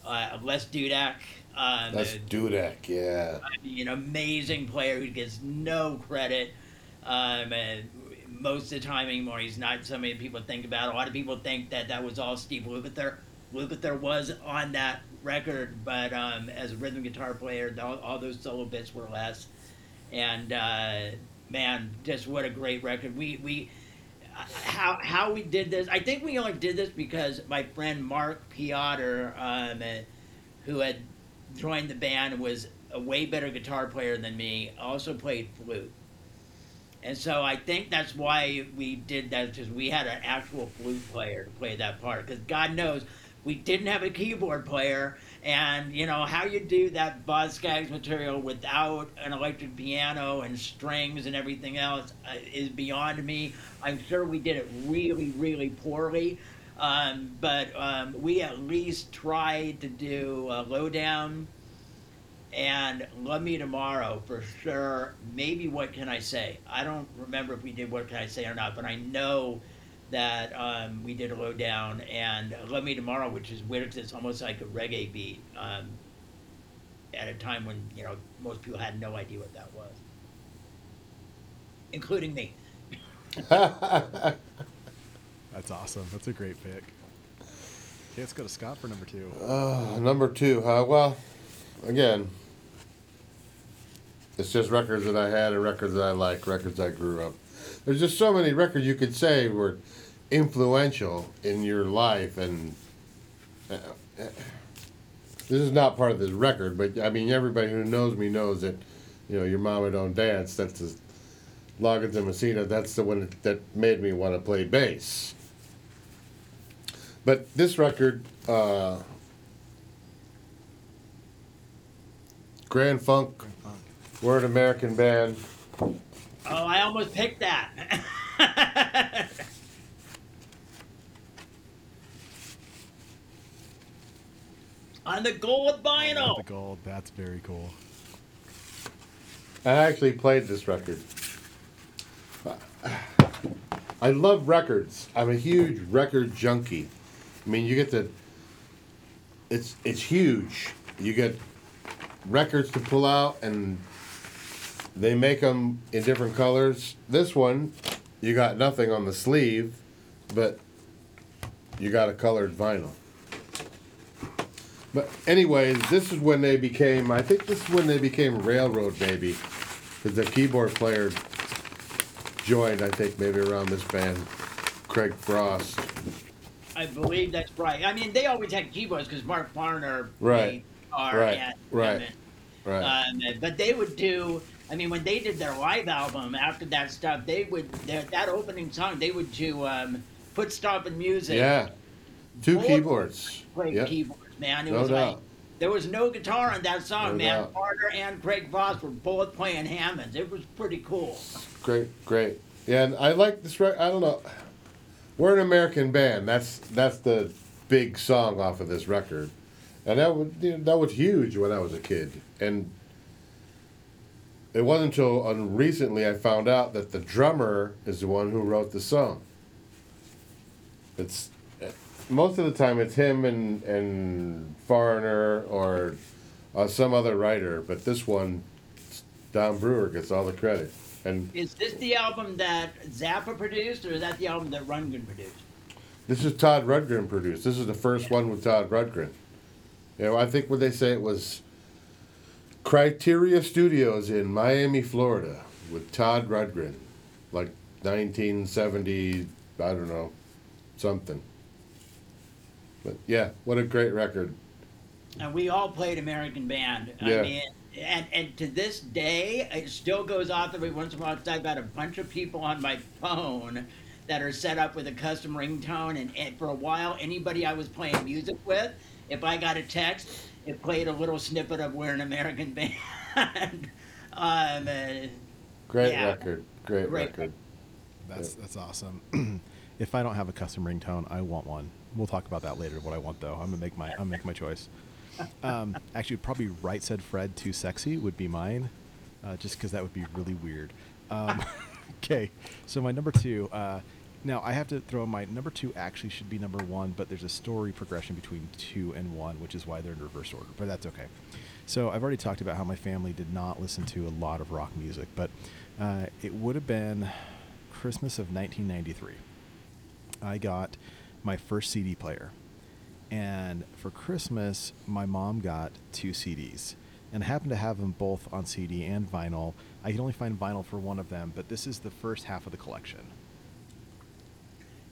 uh, Les Dudek. Um, That's Dudek, yeah. I mean, amazing player who gets no credit. Um, and most of the time anymore, he's not somebody people think about. A lot of people think that that was all Steve Lukather. Lukather was on that record, but um, as a rhythm guitar player, all, all those solo bits were Les. And uh, man, just what a great record. We we how how we did this. I think we only did this because my friend Mark Piotr, um, who had joined the band, was a way better guitar player than me. Also played flute. And so I think that's why we did that, because we had an actual flute player to play that part. Because God knows we didn't have a keyboard player, and you know how you do that Scaggs material without an electric piano and strings and everything else uh, is beyond me. I'm sure we did it really, really poorly, um, but um, we at least tried to do a lowdown and Love Me Tomorrow for sure. Maybe What Can I Say? I don't remember if we did What Can I Say or not, but I know that um, we did a lowdown and Love Me Tomorrow, which is weird because it's almost like a reggae beat. Um, at a time when you know most people had no idea what that was, including me. That's awesome. That's a great pick. Okay, let's go to Scott for number two. Uh, number two, huh? Well, again, it's just records that I had and records that I like, records I grew up. There's just so many records you could say were influential in your life, and uh, uh, this is not part of this record, but I mean, everybody who knows me knows that, you know, your mama don't dance. That's the Loggins and Messina. That's the one that made me want to play bass. But this record, uh, Grand Funk, we're an American band. Oh, I almost picked that. On the gold vinyl. The gold. That's very cool. I actually played this record. I love records. I'm a huge record junkie. I mean, you get the. It's it's huge. You get records to pull out, and they make them in different colors. This one, you got nothing on the sleeve, but you got a colored vinyl. But anyways, this is when they became. I think this is when they became Railroad Baby, because the keyboard player joined. I think maybe around this band, Craig Frost. I believe that's right. I mean, they always had keyboards because Mark Farner Right. Are Right. Right. Right. Um, but they would do. I mean, when they did their live album after that stuff, they would their, that opening song. They would do um, "Footstompin' Music." yeah. Two Both keyboards. Great Yep. keyboards, man. It No was doubt. like there was no guitar on that song, No man. doubt. Carter and Craig Frost were both playing Hammonds. It was pretty cool. Great, great. Yeah, and I like this record. I don't know. We're an American band. That's that's the big song off of this record, and that was you know, that was huge when I was a kid. And it wasn't until recently I found out that the drummer is the one who wrote the song. It's most of the time it's him and and Farner or uh, some other writer, but this one, Don Brewer gets all the credit. And Is this the album that Zappa produced, or is that the album that Rundgren produced? This is Todd Rundgren produced. This is the first one with Todd Rundgren. You know, I think when they say it was Criteria Studios in Miami, Florida, with Todd Rundgren, like 1970. I don't know, something. But yeah, what a great record. and we all played American Band. Yeah. I mean, and and to this day, it still goes off every once in a while. I've got a bunch of people on my phone that are set up with a custom ringtone, and, and for a while, anybody I was playing music with, if I got a text, it played a little snippet of "We're an American Band." um, uh, Great Yeah. record. Great, Great record. That's that's awesome. if I don't have a custom ringtone, I want one. We'll talk about that later. What I want though, I'm gonna make my I'm gonna make my choice. Um, actually, probably right said Fred too sexy would be mine, uh, just because that would be really weird. Um, okay, so my number two. Uh, now I have to throw in my number two. Actually, should be number one, but there's a story progression between two and one, which is why they're in reverse order. But that's okay. So I've already talked about how my family did not listen to a lot of rock music, but uh, it would have been Christmas of 1993. I got my first CD player. And for Christmas, my mom got two CDs. And I happened to have them both on CD and vinyl. I could only find vinyl for one of them, but this is the first half of the collection.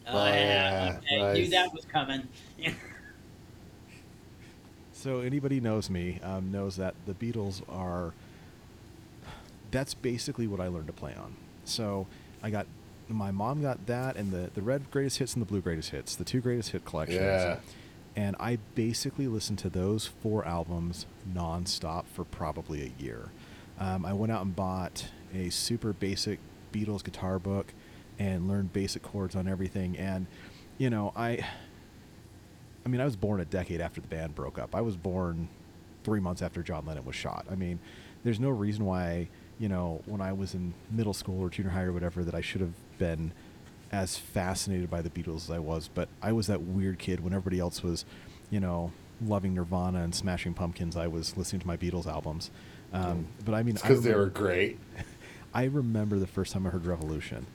Oh, Oh, yeah, yeah, I knew that was coming. So anybody knows me um, knows that the Beatles are. That's basically what I learned to play on. So I got my mom got that and the the red greatest hits and the blue greatest hits, the two greatest hit collections. Yeah. And I basically listened to those four albums nonstop for probably a year. Um, I went out and bought a super basic Beatles guitar book and learned basic chords on everything. And you know, I I mean, I was born a decade after the band broke up. I was born three months after John Lennon was shot. I mean, there's no reason why, you know, when I was in middle school or junior high or whatever, that I should have been as fascinated by the Beatles as I was. But I was that weird kid when everybody else was, you know, loving Nirvana and Smashing Pumpkins, I was listening to my Beatles albums. Um, but I mean, because they were great. I remember the first time I heard Revolution,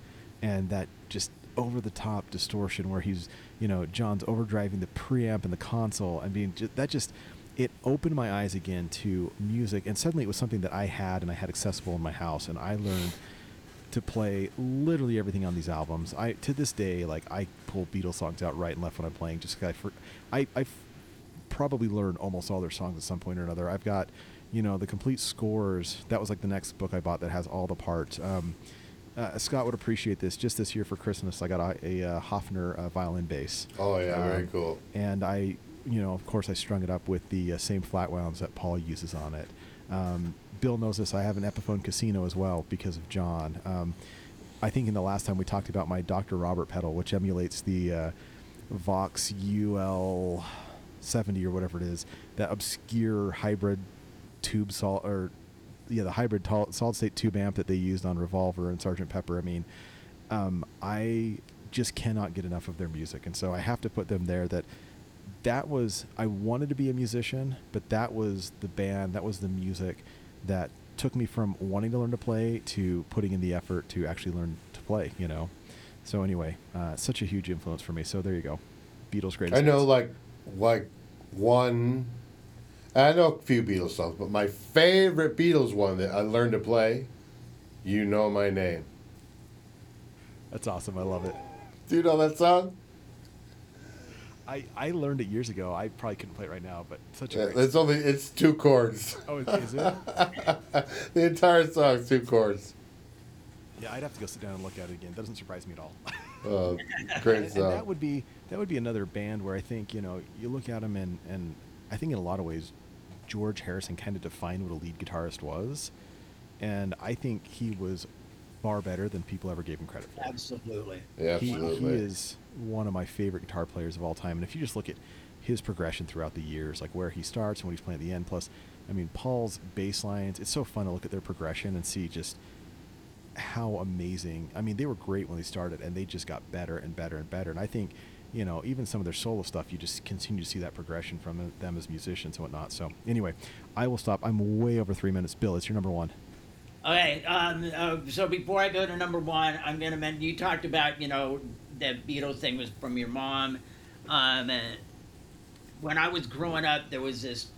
and that just over the top distortion where he's, you know, John's overdriving the preamp and the console. I mean, ju- that just it opened my eyes again to music, and suddenly it was something that I had and I had accessible in my house, and I learned to play literally everything on these albums. I to this day, like I pull Beatles songs out right and left when I'm playing, just 'cause I, for, I I probably learned almost all their songs at some point or another. I've got, you know, the complete scores. That was like the next book I bought that has all the parts. Um, uh, Scott would appreciate this. Just this year for Christmas, I got a, a, uh Hofner uh, violin bass. Oh yeah, very Um, cool. And I, you know, of course, I strung it up with the uh, same flat wounds that Paul uses on it. Um, Bill knows this. I have an Epiphone Casino as well because of John. Um, I think in the last time we talked about my Dr. Robert pedal, which emulates the uh, Vox UL 70 or whatever it is, that obscure hybrid tube sol or yeah, the hybrid tol- solid state tube amp that they used on Revolver and Sergeant Pepper. I mean, um, I just cannot get enough of their music, and so I have to put them there. That that was I wanted to be a musician, but that was the band, that was the music that took me from wanting to learn to play to putting in the effort to actually learn to play. You know. So anyway, uh, such a huge influence for me. So there you go, Beatles greatest. I know hits. like like one. I know a few Beatles songs, but my favorite Beatles one that I learned to play, "You Know My Name." That's awesome. I love it. Do you know that song? I, I learned it years ago. I probably couldn't play it right now, but such a great. It's only it's two chords. oh, is it? the entire song's two chords. Yeah, I'd have to go sit down and look at it again. That doesn't surprise me at all. Uh, great and, and song. that would be that would be another band where I think you know you look at them and and I think in a lot of ways George Harrison kind of defined what a lead guitarist was, and I think he was far better than people ever gave him credit for. Absolutely. yeah, He, he is one of my favorite guitar players of all time. And if you just look at his progression throughout the years, like where he starts and what he's playing at the end, plus, I mean, Paul's bass lines, it's so fun to look at their progression and see just how amazing. I mean, they were great when they started and they just got better and better and better. And I think, you know, even some of their solo stuff, you just continue to see that progression from them as musicians and whatnot. So, anyway, I will stop. I'm way over three minutes. Bill, it's your number one. Okay, um, uh, so before I go to number one, I'm gonna mention you talked about you know the Beatles thing was from your mom. Um, uh, when I was growing up, there was this.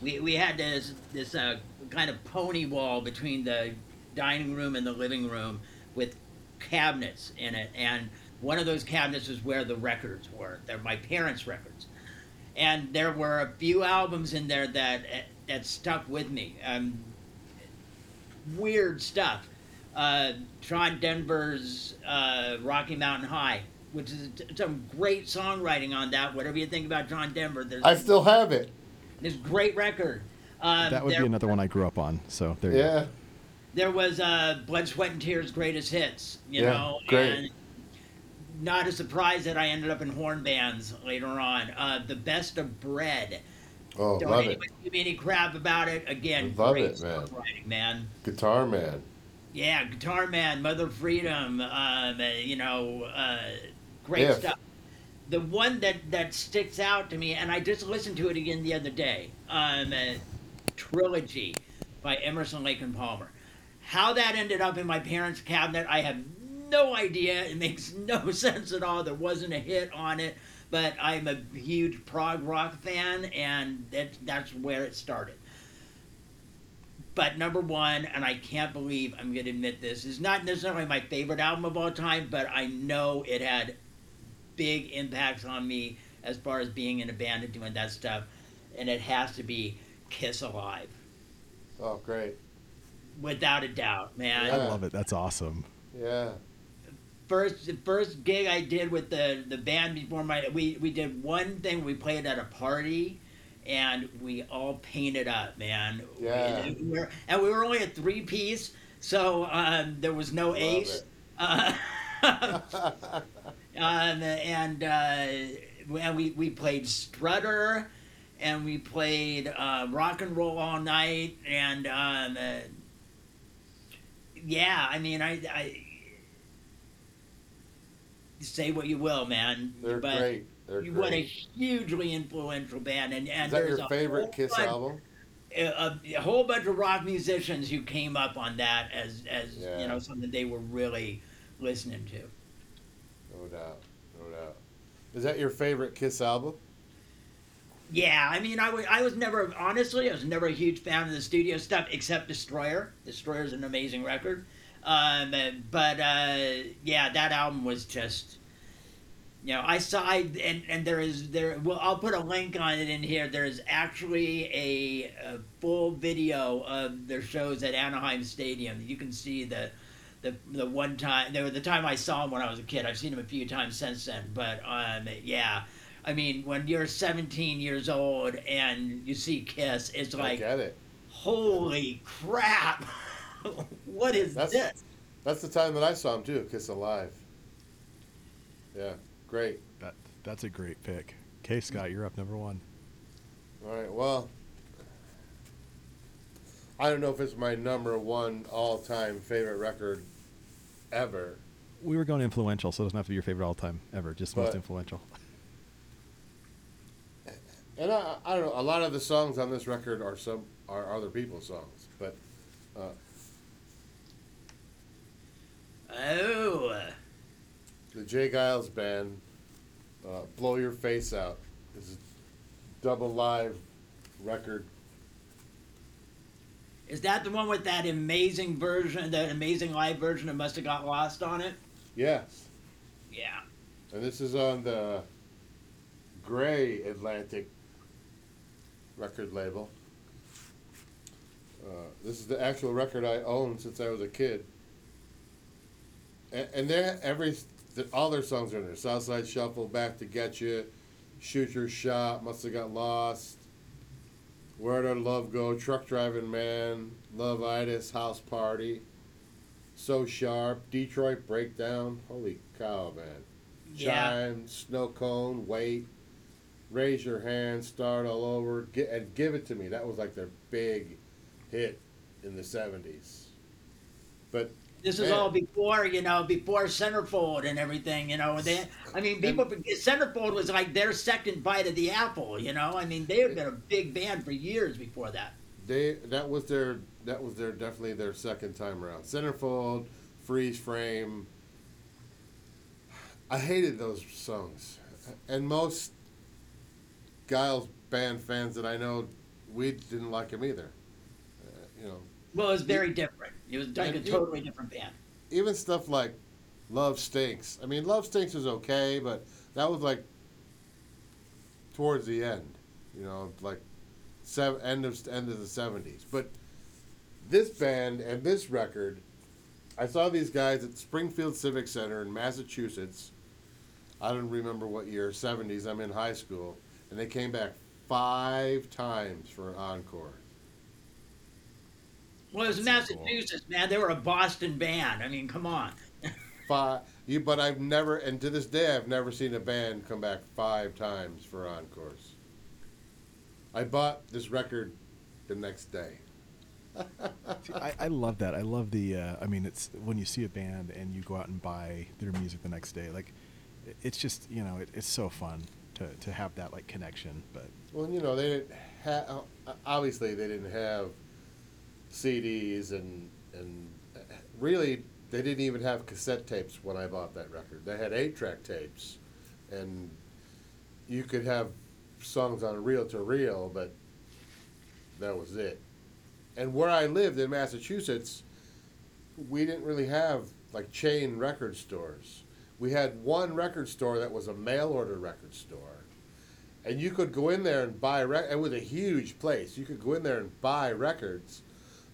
We, we had this this uh, kind of pony wall between the dining room and the living room with cabinets in it, and one of those cabinets was where the records were. They're my parents' records, and there were a few albums in there that that stuck with me. Um, weird stuff. Uh, John Denver's uh, Rocky Mountain High, which is some great songwriting on that. Whatever you think about John Denver, there's I still have it. this great record. Um, that would there, be another one I grew up on. So, there you go. Yeah. There was uh, Blood, Sweat, and Tears greatest hits, you Yeah, know, great. and not a surprise that I ended up in horn bands later on. Uh, the Best of Bread. Oh, Don't love it. give me any crap about it. Again, Love great it, man. man. Guitar Man. Yeah, Guitar Man, Mother Freedom, um, uh, you know, uh, great Yeah. stuff. The one that, that sticks out to me, and I just listened to it again the other day, um, uh, Trilogy by Emerson, Lake and Palmer. How that ended up in my parents' cabinet, I have no idea. It makes no sense at all. There wasn't a hit on it, but I'm a huge prog rock fan, and that, that's where it started. But number one, and I can't believe I'm going to admit this, is not necessarily my favorite album of all time, but I know it had big impacts on me as far as being in a band and doing that stuff. And it has to be Kiss Alive. Oh, great. Without a doubt, man. I love it. That's awesome. Yeah. First the first gig I did with the, the band before my we, we did one thing we played at a party and we all painted up, man. Yeah. And we were, and we were only a three piece, so um, there was no Love ace. Uh, um, and uh, and we, we played Strutter, and we played uh, Rock and Roll All Night, and um, uh, yeah, I mean, I, I say what you will, man, They're but great. They're great. what a hugely influential band, and and Is that your favorite Kiss bunch- album? A, a, whole bunch of rock musicians who came up on that as as Yeah. you know something they were really listening to. No doubt. No doubt. Is that your favorite Kiss album? Yeah, I mean, I wa- I was never honestly, I was never a huge fan of the studio stuff except Destroyer. Destroyer is an amazing record, um, but uh, yeah, that album was just, you know, I saw I, and and there is there. Well, I'll put a link on it in here. There is actually a, a full video of their shows at Anaheim Stadium. You can see the. The, the one time, the, the time I saw him when I was a kid, I've seen him a few times since then. But um, yeah, I mean, when you're 17 years old and you see Kiss, it's I like, get it. holy crap! what is That's- this? That's the time that I saw him too. Kiss Alive. Yeah, great. That that's a great pick. Okay, Scott, you're up number one. All right. Well, I don't know if it's my number one all-time favorite record ever. We were going influential, so it doesn't have to be your favorite all time ever. Just most influential. And I, I don't know. A lot of the songs on this record are some are other people's songs, but uh, Oh, the J. Geils band, uh, "Blow Your Face Out," is a double live record. is that the one with that amazing version, that amazing live version of Must Have Got Lost on it? Yes, Yeah. and this is on the Gray Atlantic record label. Uh, this is the actual record I owned since I was a kid. And, and they every the, all their songs are in there. Southside Shuffle, Back to Get You, Shoot Your Shot, Must Have Got Lost, Where Did Love Go, Truck Driving Man, Love Itis, House Party, So Sharp, Detroit Breakdown. Holy cow, man. Yeah. Chime, Snow Cone, Wait, Raise Your Hand, Start All Over, gi- and Give It to Me. That was like their big hit in the 70s. But This is Man. all before, you know, before Centerfold and everything, you know. They, I mean, people, Centerfold was like their second bite of the apple, you know. I mean, they had been a big band for years before that. they that was their that was their definitely their second time around. Centerfold, Freeze Frame. I hated those songs, and most Geils band fans that I know, we didn't like him either. Uh, you know, Well, it was very different. It was like a And you- totally different band. even stuff like Love Stinks. I mean, Love Stinks was okay, but that was like towards the end, you know, like seven, end of end of the seventies. But this band and this record, I saw these guys at Springfield Civic Center in Massachusetts. I don't remember what year, seventies. I'm in high school, and they came back five times for an encore. Well, it was That's so cool. Massachusetts, man. They were a Boston band. I mean, come on. Five, you, but I've never, and to this day, I've never seen a band come back five times for encores. I bought this record the next day. See, I, I love that. I love the. Uh, I mean, it's when you see a band and you go out and buy their music the next day. Like, it's just you know, it, it's so fun to to have that like connection. But Well, you know, they didn't have. Obviously, they didn't have CDs and and uh, really, they didn't even have cassette tapes when I bought that record. They had eight-track tapes, and you could have songs on reel to reel, but that was it. And where I lived in Massachusetts, we didn't really have like chain record stores. We had one record store that was a mail order record store and you could go in there and buy rec- it was a huge place you could go in there and buy records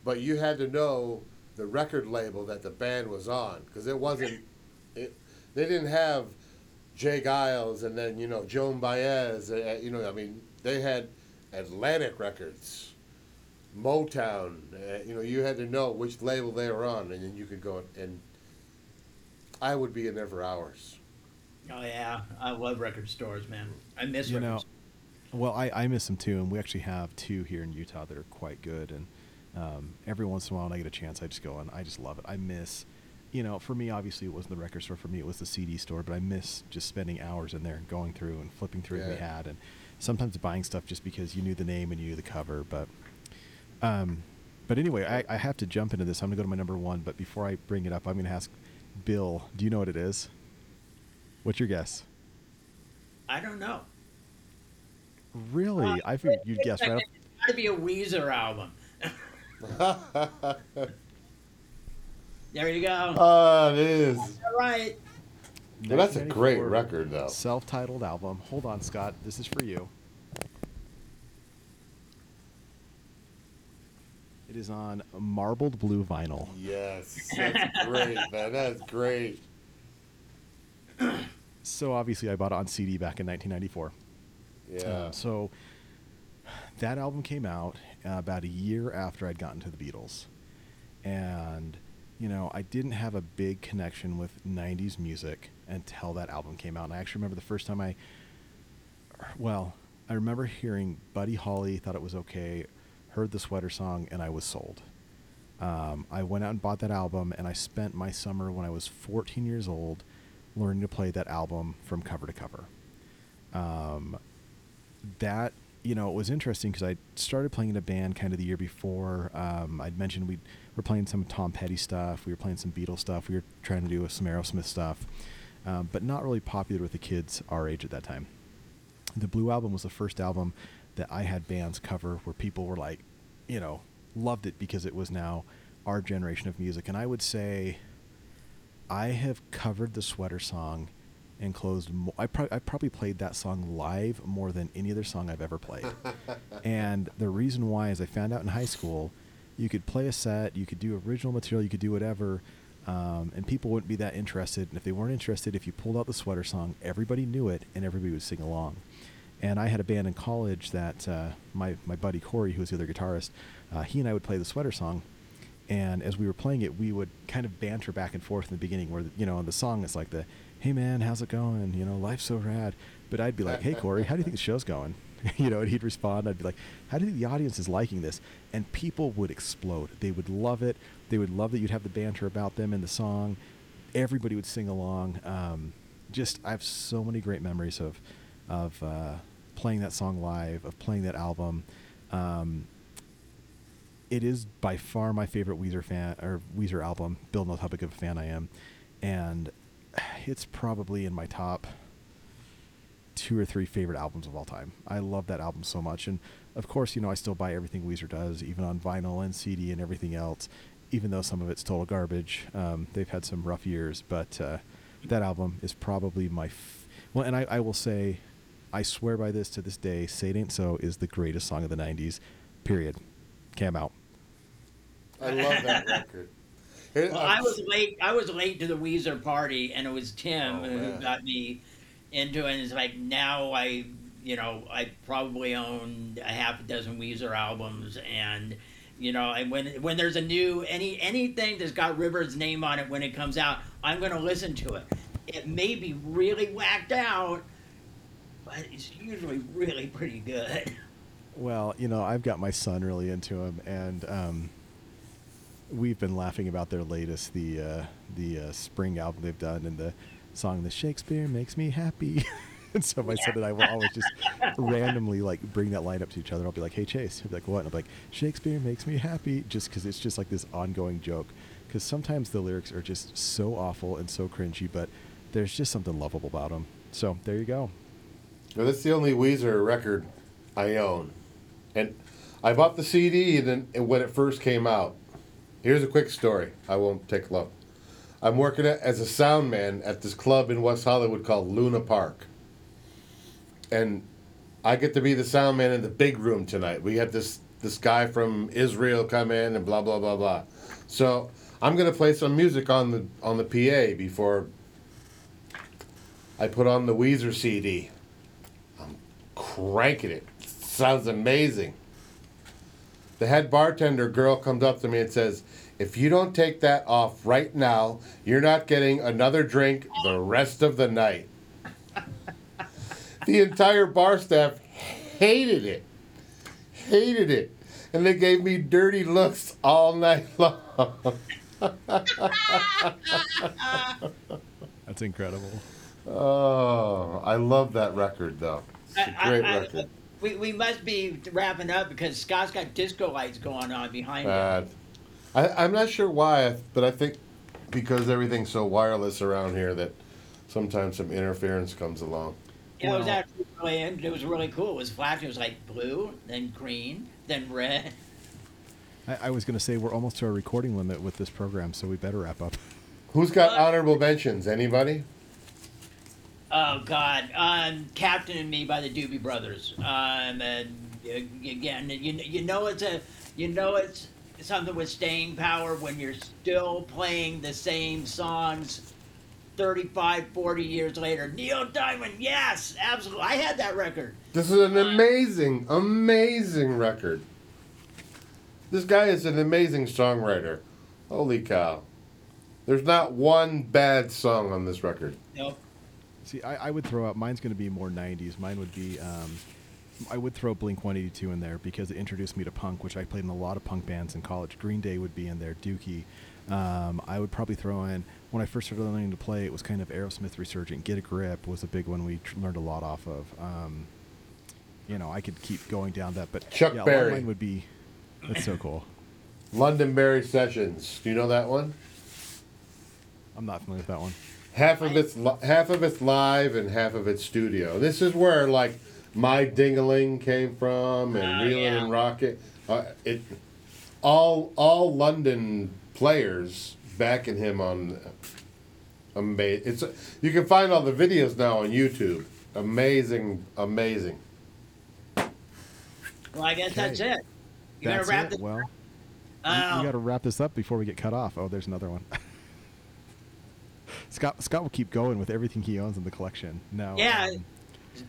but you had to know the record label that the band was on because it wasn't it they didn't have j. geils and then you know joan baez uh, you know i mean they had atlantic records motown uh, you know you had to know which label they were on and then you could go and i would be in there for hours Oh yeah, I love record stores, man. I miss you record know, well, I I miss them too, and we actually have two here in Utah that are quite good. And um, every once in a while, when I get a chance, I just go and I just love it. I miss you know, for me, obviously, it wasn't the record store. For me, it was the CD store. But I miss just spending hours in there and going through and flipping through what we had, and sometimes buying stuff just because you knew the name and you knew the cover. But, um, but anyway, I, I have to jump into this. I'm gonna go to my number one. But before I bring it up, I'm gonna ask Bill. Do you know what it is? What's your guess? I don't know. Really? Uh, I figured you'd guess right. off- It's got to be a Weezer album. There you go. Ah, it is. All right. Well, that's a great record, though. Self-titled album. Hold on, Scott. This is for you. It is on marbled blue vinyl. Yes, that's great, man. That's great. So obviously, I bought it on CD back in 1994. Yeah. Uh, so that album came out about a year after I'd gotten to the Beatles, and you know I didn't have a big connection with '90s music until that album came out. And I actually remember the first time I, well, I remember hearing Buddy Holly, thought it was okay, heard the Sweater Song, and I was sold. Um, I went out and bought that album, and I spent my summer when I was 14 years old learning to play that album from cover to cover. Um, that you know it was interesting because I started playing in a band kind of the year before. Um, I'd mentioned we were playing some Tom Petty stuff, we were playing some Beatles stuff, we were trying to do some Aerosmith stuff, um, but not really popular with the kids our age at that time. The Blue Album was the first album that I had bands cover where people were like, you know, loved it because it was now our generation of music, and I would say I have covered the sweater song and closed. Mo- I, pro- I probably played that song live more than any other song I've ever played. and the reason why is I found out in high school, you could play a set, you could do original material, you could do whatever, um, and people wouldn't be that interested. And if they weren't interested, if you pulled out the sweater song, everybody knew it and everybody would sing along. And I had a band in college that uh, my my buddy Corey, who was the other guitarist, uh, he and I would play the sweater song, and as we were playing it, we would kind of banter back and forth in the beginning, where you know on the song is like the, "Hey man, how's it going? You know, life's so rad." But I'd be like, "Hey Corey, how do you think the show's going?" you know, and he'd respond. I'd be like, "How do you think the audience is liking this?" And people would explode. They would love it. They would love that you'd have the banter about them in the song. Everybody would sing along. Um, just, I have so many great memories of, of uh, playing that song live, of playing that album. Um, it is by far my favorite Weezer fan or Weezer album. Bill knows how big of a fan I am, and it's probably in my top two or three favorite albums of all time. I love that album so much, and of course, you know, I still buy everything Weezer does, even on vinyl and CD and everything else. Even though some of it's total garbage, um, they've had some rough years, but uh, that album is probably my f- well. And I, I will say, I swear by this to this day. "Say It Ain't So" is the greatest song of the '90s. Period. Came out. I love that record. Here- Well, I was late. I was late to the Weezer party, and it was Tim Oh, who man. got me into it. And it's like now I, you know, I probably own a half a dozen Weezer albums, and you know, and when when there's a new any anything that's got Rivers' name on it when it comes out, I'm going to listen to it. It may be really whacked out, but it's usually really pretty good. Well, you know, I've got my son really into him, and um, we've been laughing about their latest, the uh, the uh, spring album they've done, and the song "The Shakespeare Makes Me Happy." and so my son and I will always just randomly like bring that line up to each other. I'll be like, "Hey, Chase," he'll be like, "What?" And I'm like, "Shakespeare makes me happy," just because it's just like this ongoing joke. Because sometimes the lyrics are just so awful and so cringy, but there's just something lovable about them. So there you go. Well, that's the only Weezer record I own, and I bought the CD and then and when it first came out. Here's a quick story. I won't take long. I'm working as a sound man at this club in West Hollywood called Luna Park, and I get to be the sound man in the big room tonight. We have this this guy from Israel come in and blah blah blah blah. So I'm gonna play some music on the on the PA before I put on the Weezer CD I'm cranking it. Sounds amazing. The head bartender girl comes up to me and says, If you don't take that off right now, you're not getting another drink the rest of the night. the entire bar staff hated it. Hated it. And they gave me dirty looks all night long. That's incredible. Oh, I love that record though. It's a great I- I- record. We, we must be wrapping up because Scott's got disco lights going on behind him. I, I'm not sure why, but I think because everything's so wireless around here that sometimes some interference comes along. Yeah, it was actually really, it was really cool. It was flashing. It was like blue, then green, then red. I, I was going to say we're almost to our recording limit with this program, so we better wrap up. Who's got honorable mentions? Anybody? Oh God, um, Captain and Me by the Doobie Brothers. Um, and uh, again, you you know it's a you know it's something with staying power when you're still playing the same songs 35 40 years later neil diamond yes absolutely i had that record This is an amazing, amazing record. This guy is an amazing songwriter. Holy cow. There's not one bad song on this record. nope See, I, I would throw out mine's going to be more '90s. Mine would be um, I would throw Blink 182 in there because it introduced me to punk, which I played in a lot of punk bands in college. Green Day would be in there, Dookie. Um, I would probably throw in when I first started learning to play. It was kind of Aerosmith Resurgent. Get a Grip was a big one we tr- learned a lot off of. Um, you know, I could keep going down that, but Chuck yeah, a lot of Berry. mine would be. That's so cool. London Londonberry Sessions. Do you know that one? I'm not familiar with that one. Half of it's li- half of it's live and half of it's studio. This is where like my Ding-a-Ling came from and Oh, reeling yeah. and rocket. Uh, it all all London players backing him on. Amazing! It's you can find all the videos now on YouTube. Amazing, amazing. well i guess that's it you gonna That's wrap it. this Well, we, Oh, got to wrap this up before we get cut off. Oh, there's another one. Scott Scott will keep going with everything he owns in the collection. No. Yeah. um,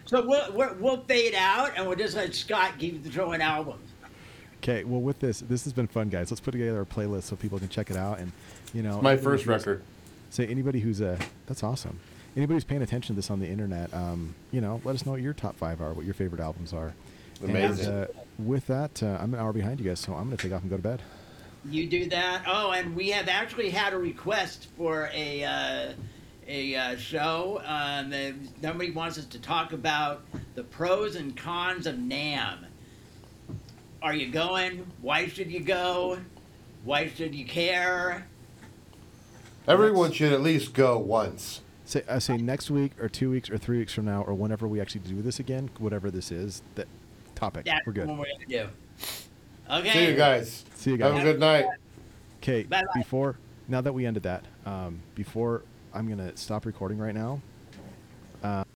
so we'll, we'll we'll fade out and we'll just let scott keep throwing albums Okay. Well, with this, this has been fun, guys. Let's put together a playlist so people can check it out. And you know, My first record. Say anybody who's a that's awesome. Anybody who's paying attention to this on the internet, um, you know, let us know what your top five are, what your favorite albums are. Amazing. And, uh, with that, uh, I'm an hour behind you guys, so I'm going to take off and go to bed. You do that. Oh, and we have actually had a request for a uh, a uh, show. Um, uh, somebody wants us to talk about the pros and cons of NAMM. Are you going? Why should you go? Why should you care? Everyone should at least go once. Say, I say next week or two weeks or three weeks from now or whenever we actually do this again, whatever this is, that topic. That's We're good. what we're gonna do. Okay. See you guys. See you guys. Have a good night. Okay, Bye-bye. before now that we ended that, um, before I'm gonna stop recording right now. Uh,